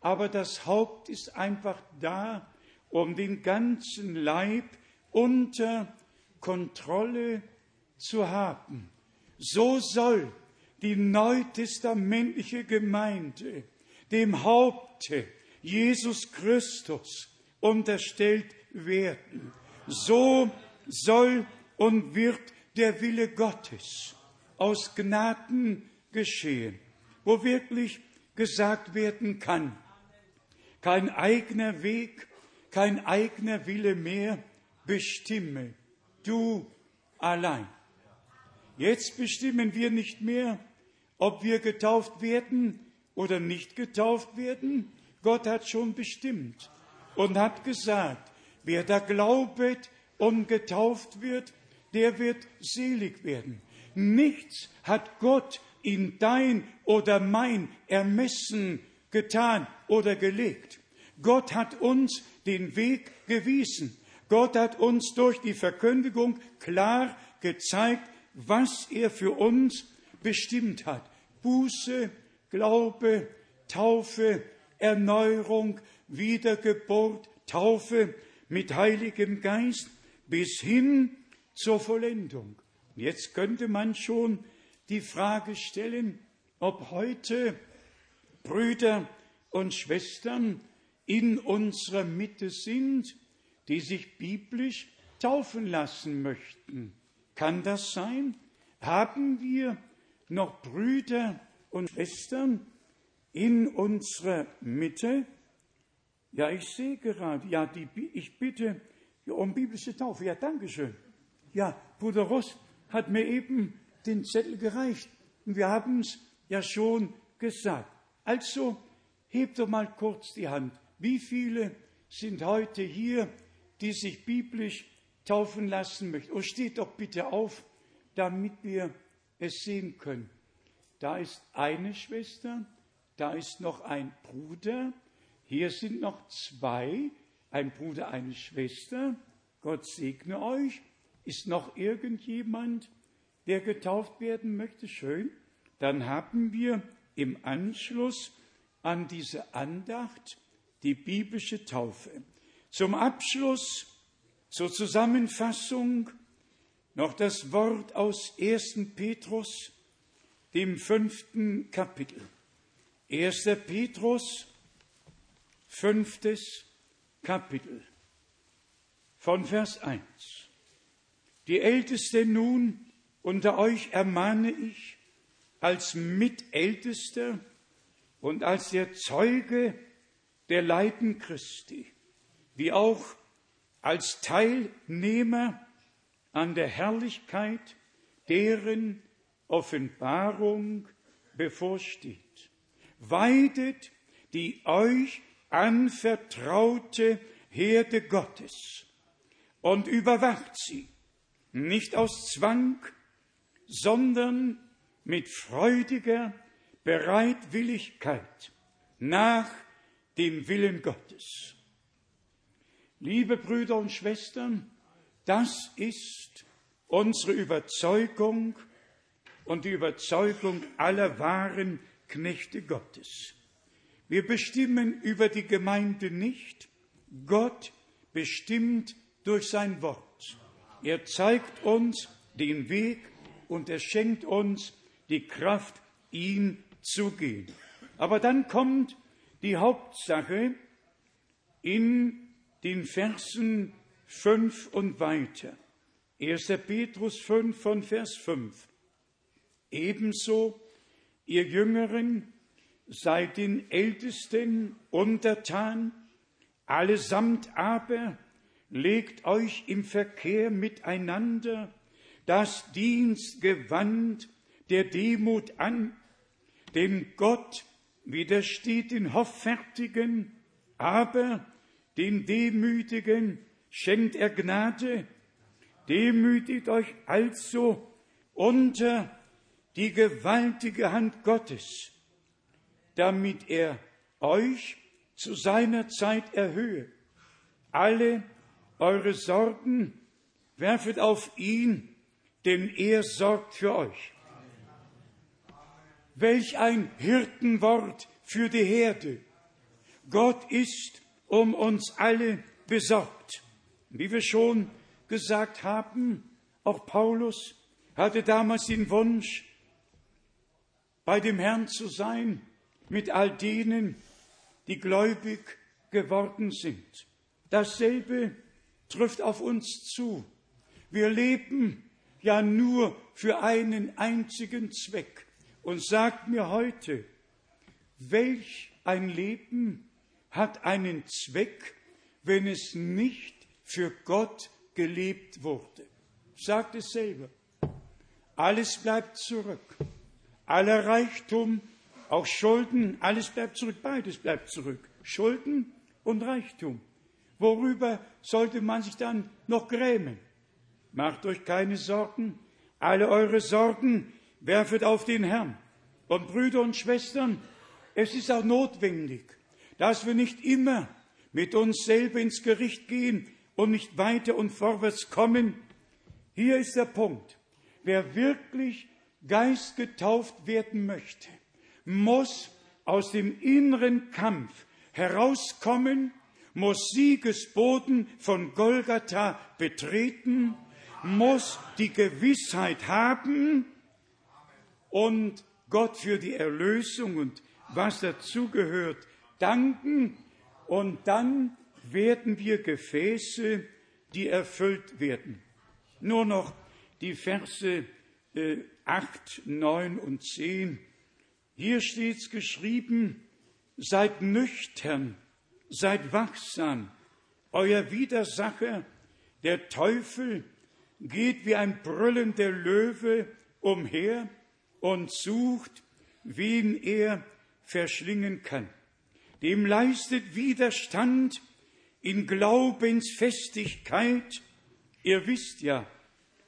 aber das Haupt ist einfach da, um den ganzen Leib unter Kontrolle zu haben. So soll die neutestamentliche Gemeinde dem Haupte Jesus Christus unterstellt werden. So soll und wird der Wille Gottes aus Gnaden geschehen, wo wirklich gesagt werden kann, kein eigener Weg, kein eigener Wille mehr bestimme, du allein. Jetzt bestimmen wir nicht mehr, ob wir getauft werden oder nicht getauft werden. Gott hat schon bestimmt und hat gesagt, wer da glaubet und getauft wird, der wird selig werden. Nichts hat Gott in dein oder mein Ermessen getan oder gelegt. Gott hat uns den Weg gewiesen. Gott hat uns durch die Verkündigung klar gezeigt, was er für uns bestimmt hat. Buße, Glaube, Taufe, Erneuerung, Wiedergeburt, Taufe mit Heiligem Geist bis hin zur Vollendung. Jetzt könnte man schon die Frage stellen, ob heute Brüder und Schwestern in unserer Mitte sind, die sich biblisch taufen lassen möchten. Kann das sein? Haben wir noch Brüder und Schwestern in unserer Mitte? Ja, ich sehe gerade, ja, die, ich bitte um biblische Taufe. Ja, danke schön. Ja, Bruder Ross hat mir eben den Zettel gereicht. Und wir haben es ja schon gesagt. Also, hebt doch mal kurz die Hand. Wie viele sind heute hier, die sich biblisch taufen lassen möchten? Oh, steht doch bitte auf, damit wir es sehen können. Da ist eine Schwester, da ist noch ein Bruder, hier sind noch zwei, ein Bruder, eine Schwester. Gott segne euch. Ist noch irgendjemand, der getauft werden möchte? Schön. Dann haben wir im Anschluss an diese Andacht die biblische Taufe. Zum Abschluss, zur Zusammenfassung, noch das Wort aus 1. Petrus, dem fünften Kapitel. 1. Petrus, fünftes Kapitel, von Vers 1. Die Ältesten nun unter euch ermahne ich als Mitältester und als der Zeuge der Leiden Christi, wie auch als Teilnehmer an der Herrlichkeit, deren Offenbarung bevorsteht. Weidet die euch anvertraute Herde Gottes und überwacht sie, nicht aus Zwang, sondern mit freudiger Bereitwilligkeit nach dem Willen Gottes. Liebe Brüder und Schwestern, das ist unsere Überzeugung und die Überzeugung aller wahren Knechte Gottes. Wir bestimmen über die Gemeinde nicht, Gott bestimmt durch sein Wort. Er zeigt uns den Weg und er schenkt uns die Kraft, ihn zu gehen. Aber dann kommt die Hauptsache in den Versen 5 und weiter. 1. Petrus 5 von Vers 5. Ebenso, ihr Jüngeren, seid den Ältesten untertan, allesamt aber legt euch im Verkehr miteinander das Dienstgewand der Demut an, denn Gott widersteht den Hoffärtigen, aber den Demütigen schenkt er Gnade. Demütigt euch also unter die gewaltige Hand Gottes, damit er euch zu seiner Zeit erhöhe. Alle eure Sorgen werfet auf ihn, denn er sorgt für euch. Welch ein Hirtenwort für die Herde. Gott ist um uns alle besorgt. Wie wir schon gesagt haben, auch Paulus hatte damals den Wunsch, bei dem Herrn zu sein, mit all denen, die gläubig geworden sind. Dasselbe trifft auf uns zu. Wir leben ja nur für einen einzigen Zweck. Und sagt mir heute, welch ein Leben hat einen Zweck, wenn es nicht für Gott gelebt wurde? Sagt es selber. Alles bleibt zurück. Aller Reichtum, auch Schulden, alles bleibt zurück. Beides bleibt zurück. Schulden und Reichtum. Worüber sollte man sich dann noch grämen? Macht euch keine Sorgen. Alle eure Sorgen werfet auf den Herrn. Und Brüder und Schwestern, es ist auch notwendig, dass wir nicht immer mit uns selber ins Gericht gehen und nicht weiter und vorwärts kommen. Hier ist der Punkt. Wer wirklich geistgetauft werden möchte, muss aus dem inneren Kampf herauskommen, muss Siegesboden von Golgatha betreten, muss die Gewissheit haben und Gott für die Erlösung und was dazugehört danken und dann werden wir Gefäße, die erfüllt werden. Nur noch die Verse äh, 8, 9 und 10. Hier steht's geschrieben, seid nüchtern, seid wachsam. Euer Widersacher, der Teufel, geht wie ein brüllender Löwe umher und sucht, wen er verschlingen kann. Dem leistet Widerstand in Glaubensfestigkeit. Ihr wisst ja,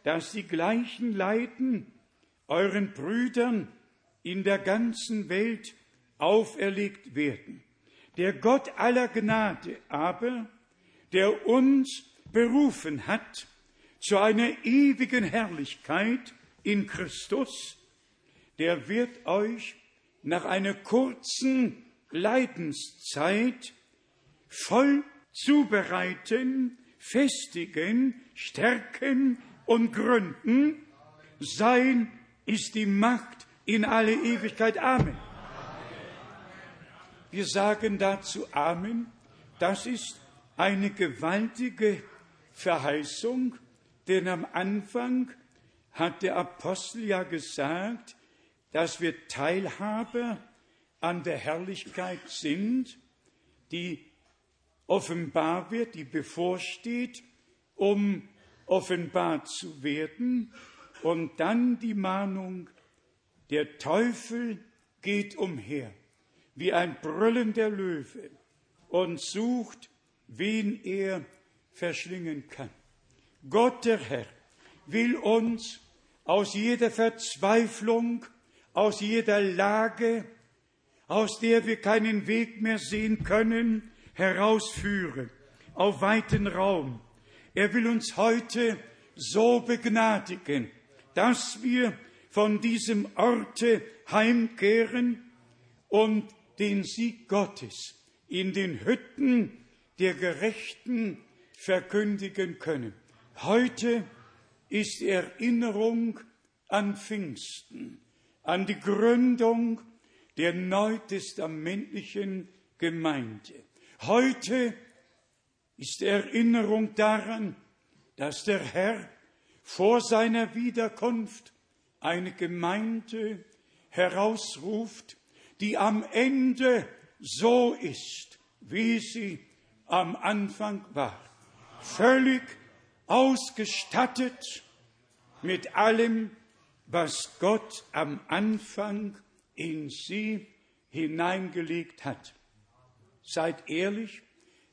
dass die gleichen Leiden euren Brüdern in der ganzen Welt auferlegt werden. Der Gott aller Gnade aber, der uns berufen hat zu einer ewigen Herrlichkeit in Christus, der wird euch nach einer kurzen Leidenszeit voll zubereiten, festigen, stärken und gründen. Sein ist die Macht in alle Ewigkeit. Amen. Wir sagen dazu Amen. Das ist eine gewaltige Verheißung, denn am Anfang hat der Apostel ja gesagt, dass wir Teilhaber an der Herrlichkeit sind, die offenbar wird, die bevorsteht, um offenbar zu werden. Und dann die Mahnung, der Teufel geht umher wie ein brüllender Löwe und sucht, wen er verschlingen kann. Gott der Herr will uns aus jeder Verzweiflung, aus jeder Lage, aus der wir keinen Weg mehr sehen können, herausführen, auf weiten Raum. Er will uns heute so begnadigen, dass wir von diesem Orte heimkehren und den Sieg Gottes in den Hütten der Gerechten verkündigen können. Heute ist Erinnerung an Pfingsten, an die Gründung der neutestamentlichen Gemeinde. Heute ist Erinnerung daran, dass der Herr vor seiner Wiederkunft eine Gemeinde herausruft, die am Ende so ist, wie sie am Anfang war. Völlig ausgestattet mit allem, was Gott am Anfang in sie hineingelegt hat. Seid ehrlich,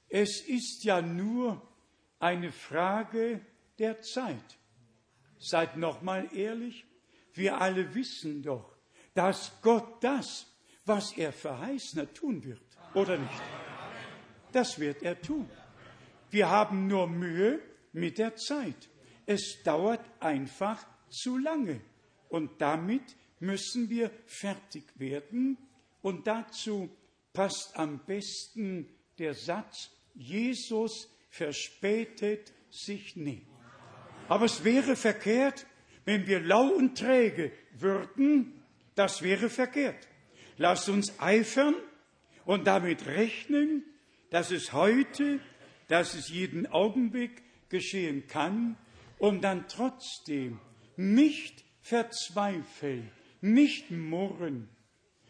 es ist ja nur eine Frage der Zeit. Seid nochmal ehrlich, wir alle wissen doch, dass Gott das, was er verheißen hat, tun wird, oder nicht? Das wird er tun. Wir haben nur Mühe mit der Zeit. Es dauert einfach zu lange. Und damit müssen wir fertig werden. Und dazu passt am besten der Satz, Jesus verspätet sich nie. Aber es wäre verkehrt, wenn wir lau und träge würden, das wäre verkehrt. Lasst uns eifern und damit rechnen, dass es heute, dass es jeden Augenblick geschehen kann und dann trotzdem nicht verzweifeln, nicht murren,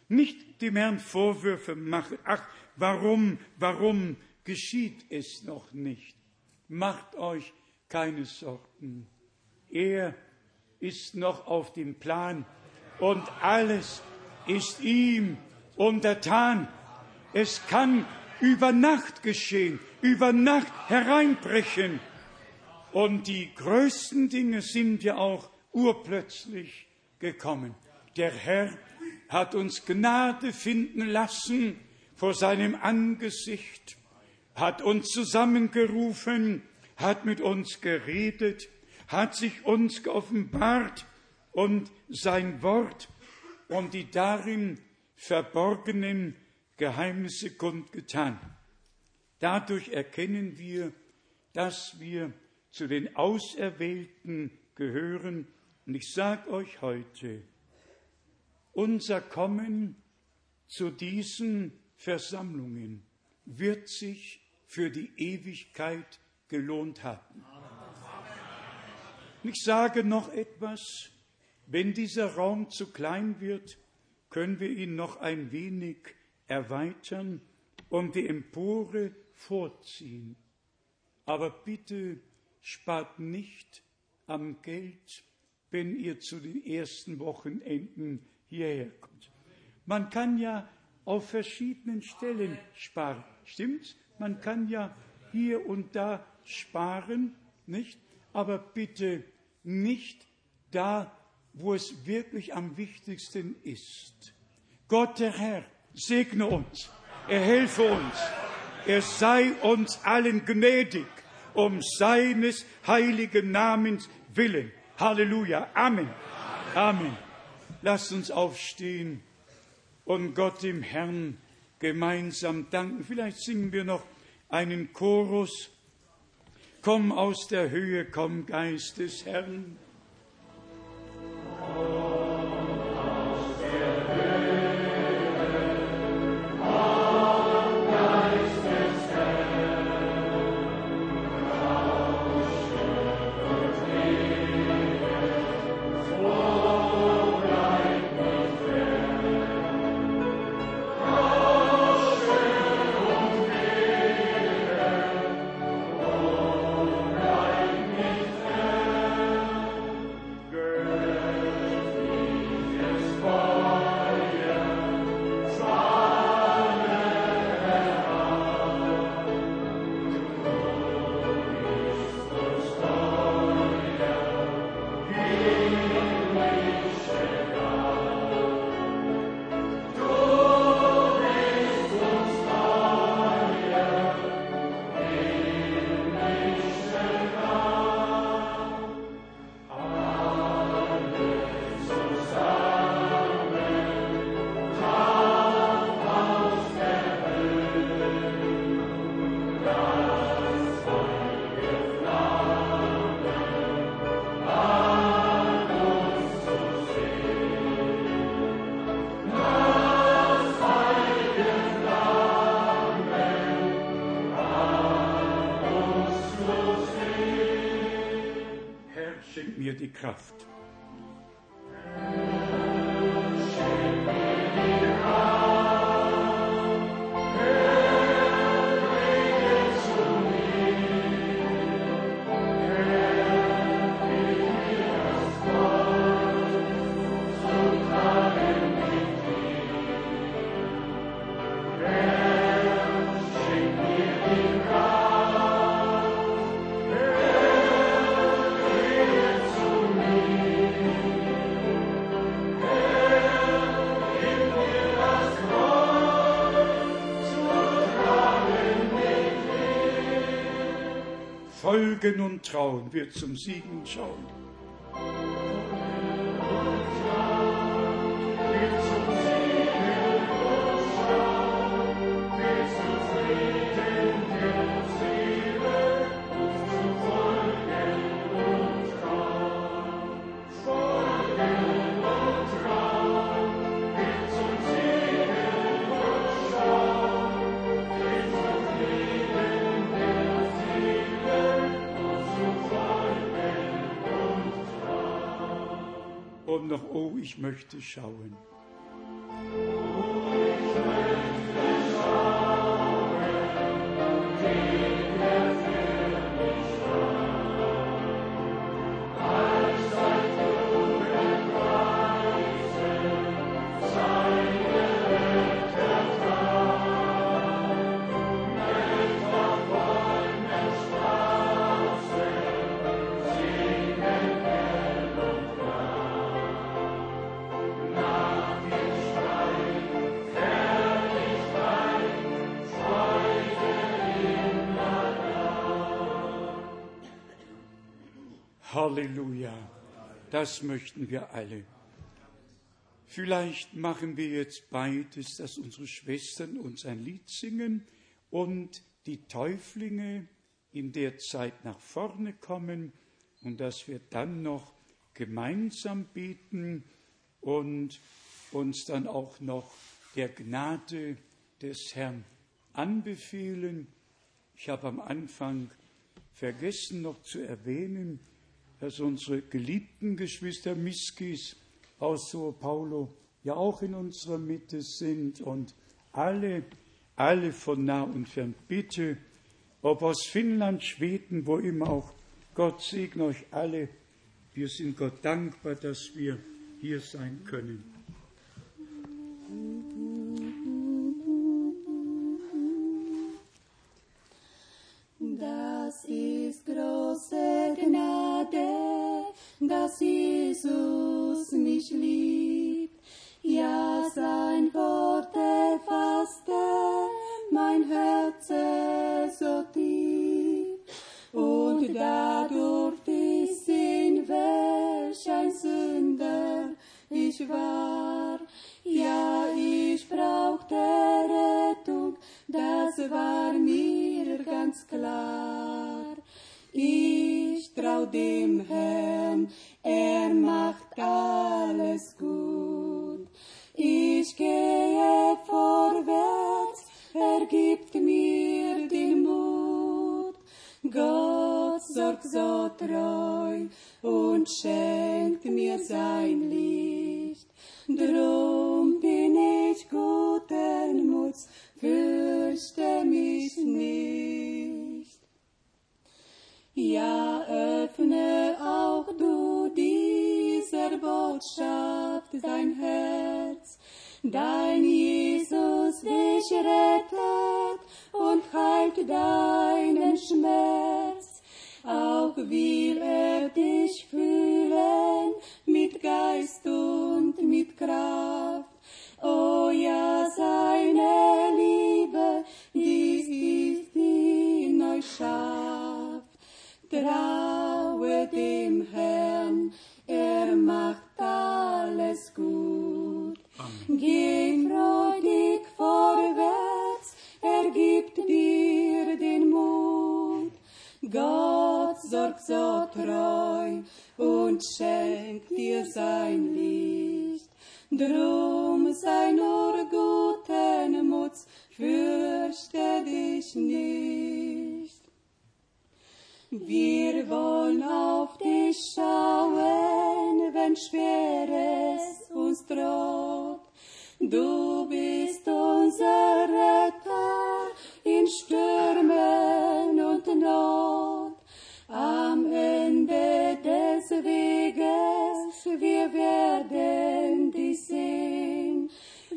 nicht dem Herrn Vorwürfe machen. Ach, warum, warum geschieht es noch nicht? Macht euch keine Sorgen. Er ist noch auf dem Plan und alles ist ihm untertan. Es kann über Nacht geschehen, über Nacht hereinbrechen. Und die größten Dinge sind ja auch urplötzlich gekommen. Der Herr hat uns Gnade finden lassen vor seinem Angesicht, hat uns zusammengerufen, hat mit uns geredet, hat sich uns geoffenbart und sein Wort und die darin verborgenen Geheimnisse kundgetan. Dadurch erkennen wir, dass wir zu den Auserwählten gehören. Und ich sage euch heute, unser Kommen zu diesen Versammlungen wird sich für die Ewigkeit gelohnt haben. Ich sage noch etwas, wenn dieser Raum zu klein wird, können wir ihn noch ein wenig erweitern und die Empore vorziehen. Aber bitte spart nicht am Geld, wenn ihr zu den ersten Wochenenden hierher kommt. Man kann ja auf verschiedenen Stellen sparen. Stimmt's? Man kann ja hier und da sparen, nicht? Aber bitte nicht da, wo es wirklich am wichtigsten ist. Gott der Herr segne uns, er helfe uns, er sei uns allen gnädig, um seines heiligen Namens willen. Halleluja. Amen. Amen. Lasst uns aufstehen und Gott dem Herrn gemeinsam danken. Vielleicht singen wir noch einen Chorus. Komm aus der Höhe, komm Geist des Herrn. Folgen und Trauen wird zum Siegen schauen. Noch, oh, ich möchte schauen. Halleluja. Das möchten wir alle. Vielleicht machen wir jetzt beides, dass unsere Schwestern uns ein Lied singen und die Täuflinge in der Zeit nach vorne kommen und dass wir dann noch gemeinsam beten und uns dann auch noch der Gnade des Herrn anbefehlen. Ich habe am Anfang vergessen noch zu erwähnen, dass unsere geliebten Geschwister Miskis aus Sao Paulo ja auch in unserer Mitte sind und alle, alle von nah und fern. Bitte, ob aus Finnland, Schweden, wo immer auch, Gott segne euch alle. Wir sind Gott dankbar, dass wir hier sein können. Dass Jesus mich liebt. Ja, sein Wort erfasste mein Herz so tief. Und dadurch ich sehen, welch ein Sünder ich war. Ja, ich brauchte Rettung, das war mir ganz klar. Ich trau dem Herrn, er macht alles gut. Ich gehe vorwärts, er gibt mir den Mut. Gott sorgt so treu und schenkt mir sein Licht. Drum bin ich guten Muts, fürchte mich nicht. Ja, Botschaft dein Herz, dein Jesus dich rettet und heilt deinen Schmerz. Auch will er dich fühlen mit Geist und mit Kraft. Oh ja, seine Liebe, die ist in euch schafft. Traue dem Herrn, er macht alles gut. Geh freudig vorwärts, er gibt dir den Mut. Gott sorgt so treu und schenkt dir sein Licht. Drum sei nur guten Muts, fürchte dich nicht. Wir wollen auf dich schauen, wenn Schweres uns droht. Du bist unser Retter in Stürmen und Not. Am Ende des Weges wir werden dich sehen,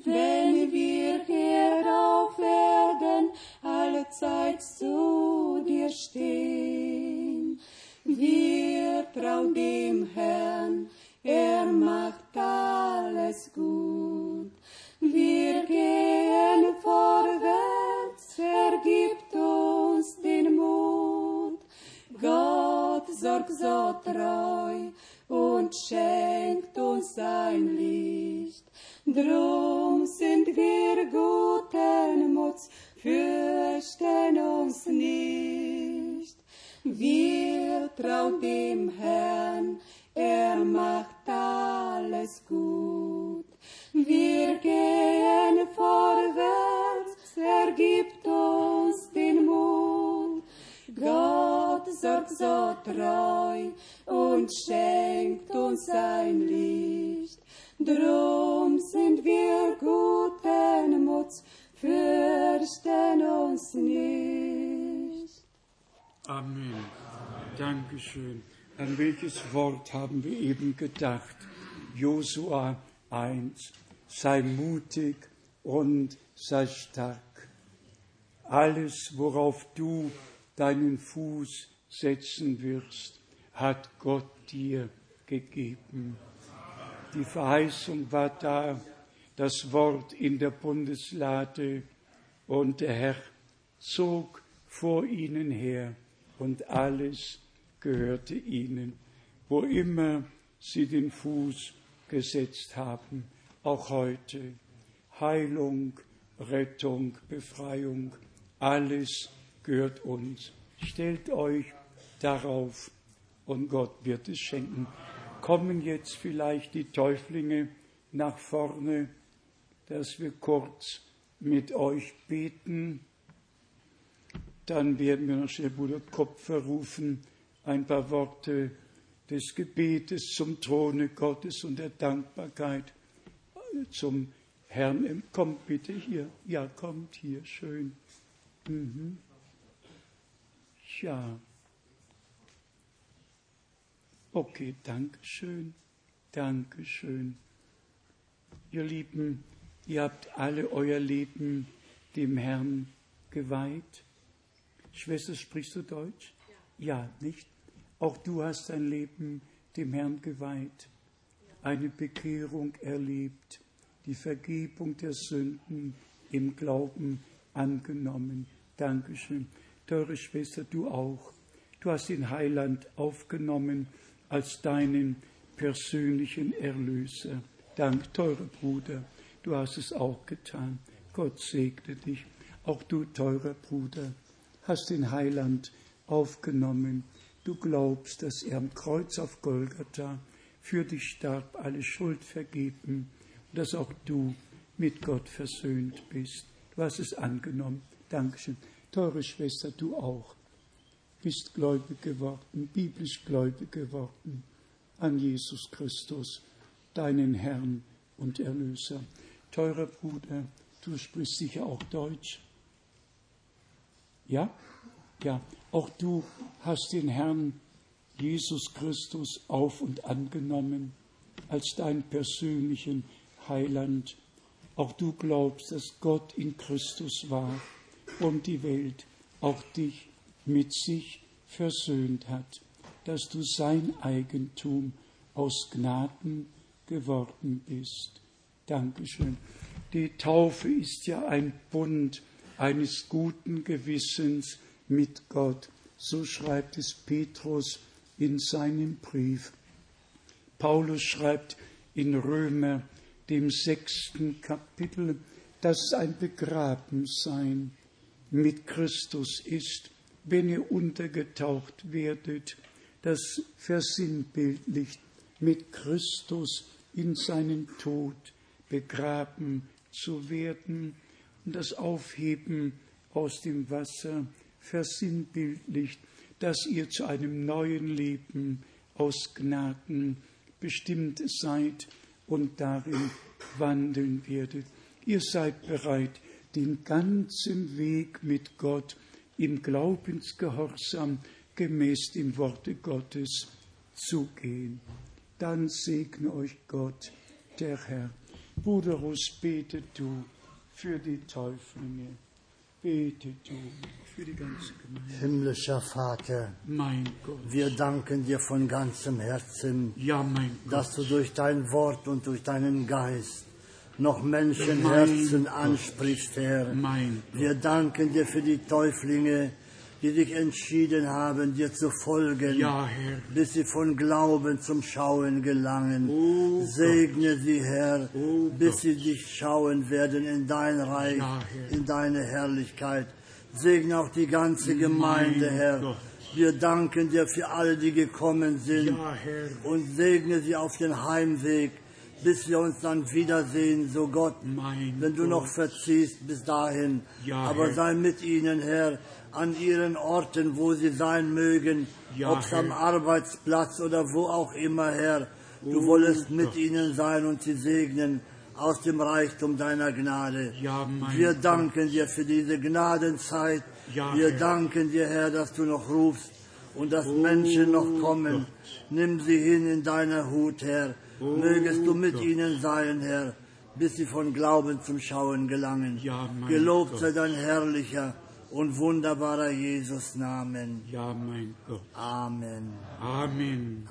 wenn wir hier auf Erden allezeit zu dir stehen. Wir trauen dem Herrn, er macht alles gut. Wir gehen vorwärts, er gibt uns den Mut. Gott sorgt so treu und schenkt uns sein Licht. Drum sind wir guten Muts, fürchten uns nicht. Wir trauen dem Herrn, er macht alles gut. Wir gehen vorwärts, er gibt uns den Mut. Gott sorgt so treu und schenkt uns sein Licht. Drum sind wir guten Muts, fürchten uns nicht. Amen. Dankeschön. An welches Wort haben wir eben gedacht? Josua 1. Sei mutig und sei stark. Alles, worauf du deinen Fuß setzen wirst, hat Gott dir gegeben. Die Verheißung war da, das Wort in der Bundeslade und der Herr zog vor ihnen her und alles gehörte ihnen, wo immer sie den Fuß gesetzt haben, auch heute. Heilung, Rettung, Befreiung, alles gehört uns. Stellt euch darauf und Gott wird es schenken. Kommen jetzt vielleicht die Täuflinge nach vorne, dass wir kurz mit euch beten. Dann werden wir noch schnell Bruder Kopfer rufen, ein paar Worte des Gebetes zum Throne Gottes und der Dankbarkeit zum Herrn. Kommt bitte hier. Ja, kommt hier. Schön. Mhm. Ja. Okay, danke schön. Danke schön. Ihr Lieben, ihr habt alle euer Leben dem Herrn geweiht. Schwester, sprichst du Deutsch? Ja, nicht? Auch du hast dein Leben dem Herrn geweiht, eine Bekehrung erlebt, die Vergebung der Sünden im Glauben angenommen. Dankeschön. Teure Schwester, du auch. Du hast den Heiland aufgenommen als deinen persönlichen Erlöser. Dank, teurer Bruder, du hast es auch getan. Gott segne dich. Auch du, teurer Bruder, hast den Heiland aufgenommen. Du glaubst, dass er am Kreuz auf Golgatha für dich starb, alle Schuld vergeben und dass auch du mit Gott versöhnt bist. Du hast es angenommen. Dankeschön. Teure Schwester, du auch bist gläubig geworden, biblisch gläubig geworden an Jesus Christus, deinen Herrn und Erlöser. Teurer Bruder, du sprichst sicher auch Deutsch. Ja? Ja, auch du hast den Herrn Jesus Christus auf und angenommen als dein persönlichen Heiland. Auch du glaubst, dass Gott in Christus war, um die Welt, auch dich mit sich versöhnt hat, dass du sein Eigentum aus Gnaden geworden bist. Dankeschön. Die Taufe ist ja ein Bund eines guten Gewissens mit Gott. So schreibt es Petrus in seinem Brief. Paulus schreibt in Römer, dem sechsten Kapitel, dass ein Begrabensein mit Christus ist, wenn ihr untergetaucht werdet, das versinnbildlicht mit Christus in seinen Tod begraben zu werden und das Aufheben aus dem Wasser versinnbildlicht, dass ihr zu einem neuen Leben aus Gnaden bestimmt seid und darin wandeln werdet. Ihr seid bereit, den ganzen Weg mit Gott im Glaubensgehorsam gemäß dem Worte Gottes zu gehen. Dann segne euch Gott, der Herr. Bruder Russ, bete du für die Täuflinge. Bete du für die ganze Gemeinde. Himmlischer Vater, Mein Gott. wir danken dir von ganzem Herzen, Ja, dass du durch dein Wort und durch deinen Geist noch Menschenherzen ansprichst, Herr. Wir danken dir für die Täuflinge, die sich entschieden haben, dir zu folgen, Ja, bis sie von Glauben zum Schauen gelangen. Oh Segne sie, Herr, Oh bis Gott. sie dich schauen werden in dein Reich, Ja, in deine Herrlichkeit. Segne auch die ganze Gemeinde, Mein Herr. Gott. Wir danken dir für alle, die gekommen sind Ja, und segne sie auf den Heimweg, bis wir uns dann wiedersehen, so Gott. Mein wenn du Gott. noch verziehst bis dahin. Ja, Aber Herr. sei mit ihnen, Herr, an ihren Orten, wo sie sein mögen, Ja, ob es am. Arbeitsplatz oder wo auch immer, Herr. Du Oh wolltest mit ihnen sein und sie segnen aus dem Reichtum deiner Gnade. Ja, Wir Gott. danken dir für diese Gnadenzeit. Ja, Wir Herr. danken dir, Herr, dass du noch rufst und dass Oh Menschen noch kommen. Gott. Nimm sie hin in deiner Hut, Herr. Oh Mögest du mit Gott. ihnen sein, Herr, bis sie von Glauben zum Schauen gelangen. Ja, Gelobt Gott. sei dein herrlicher und wunderbarer Jesus Namen. Ja, mein Gott. Amen. Amen.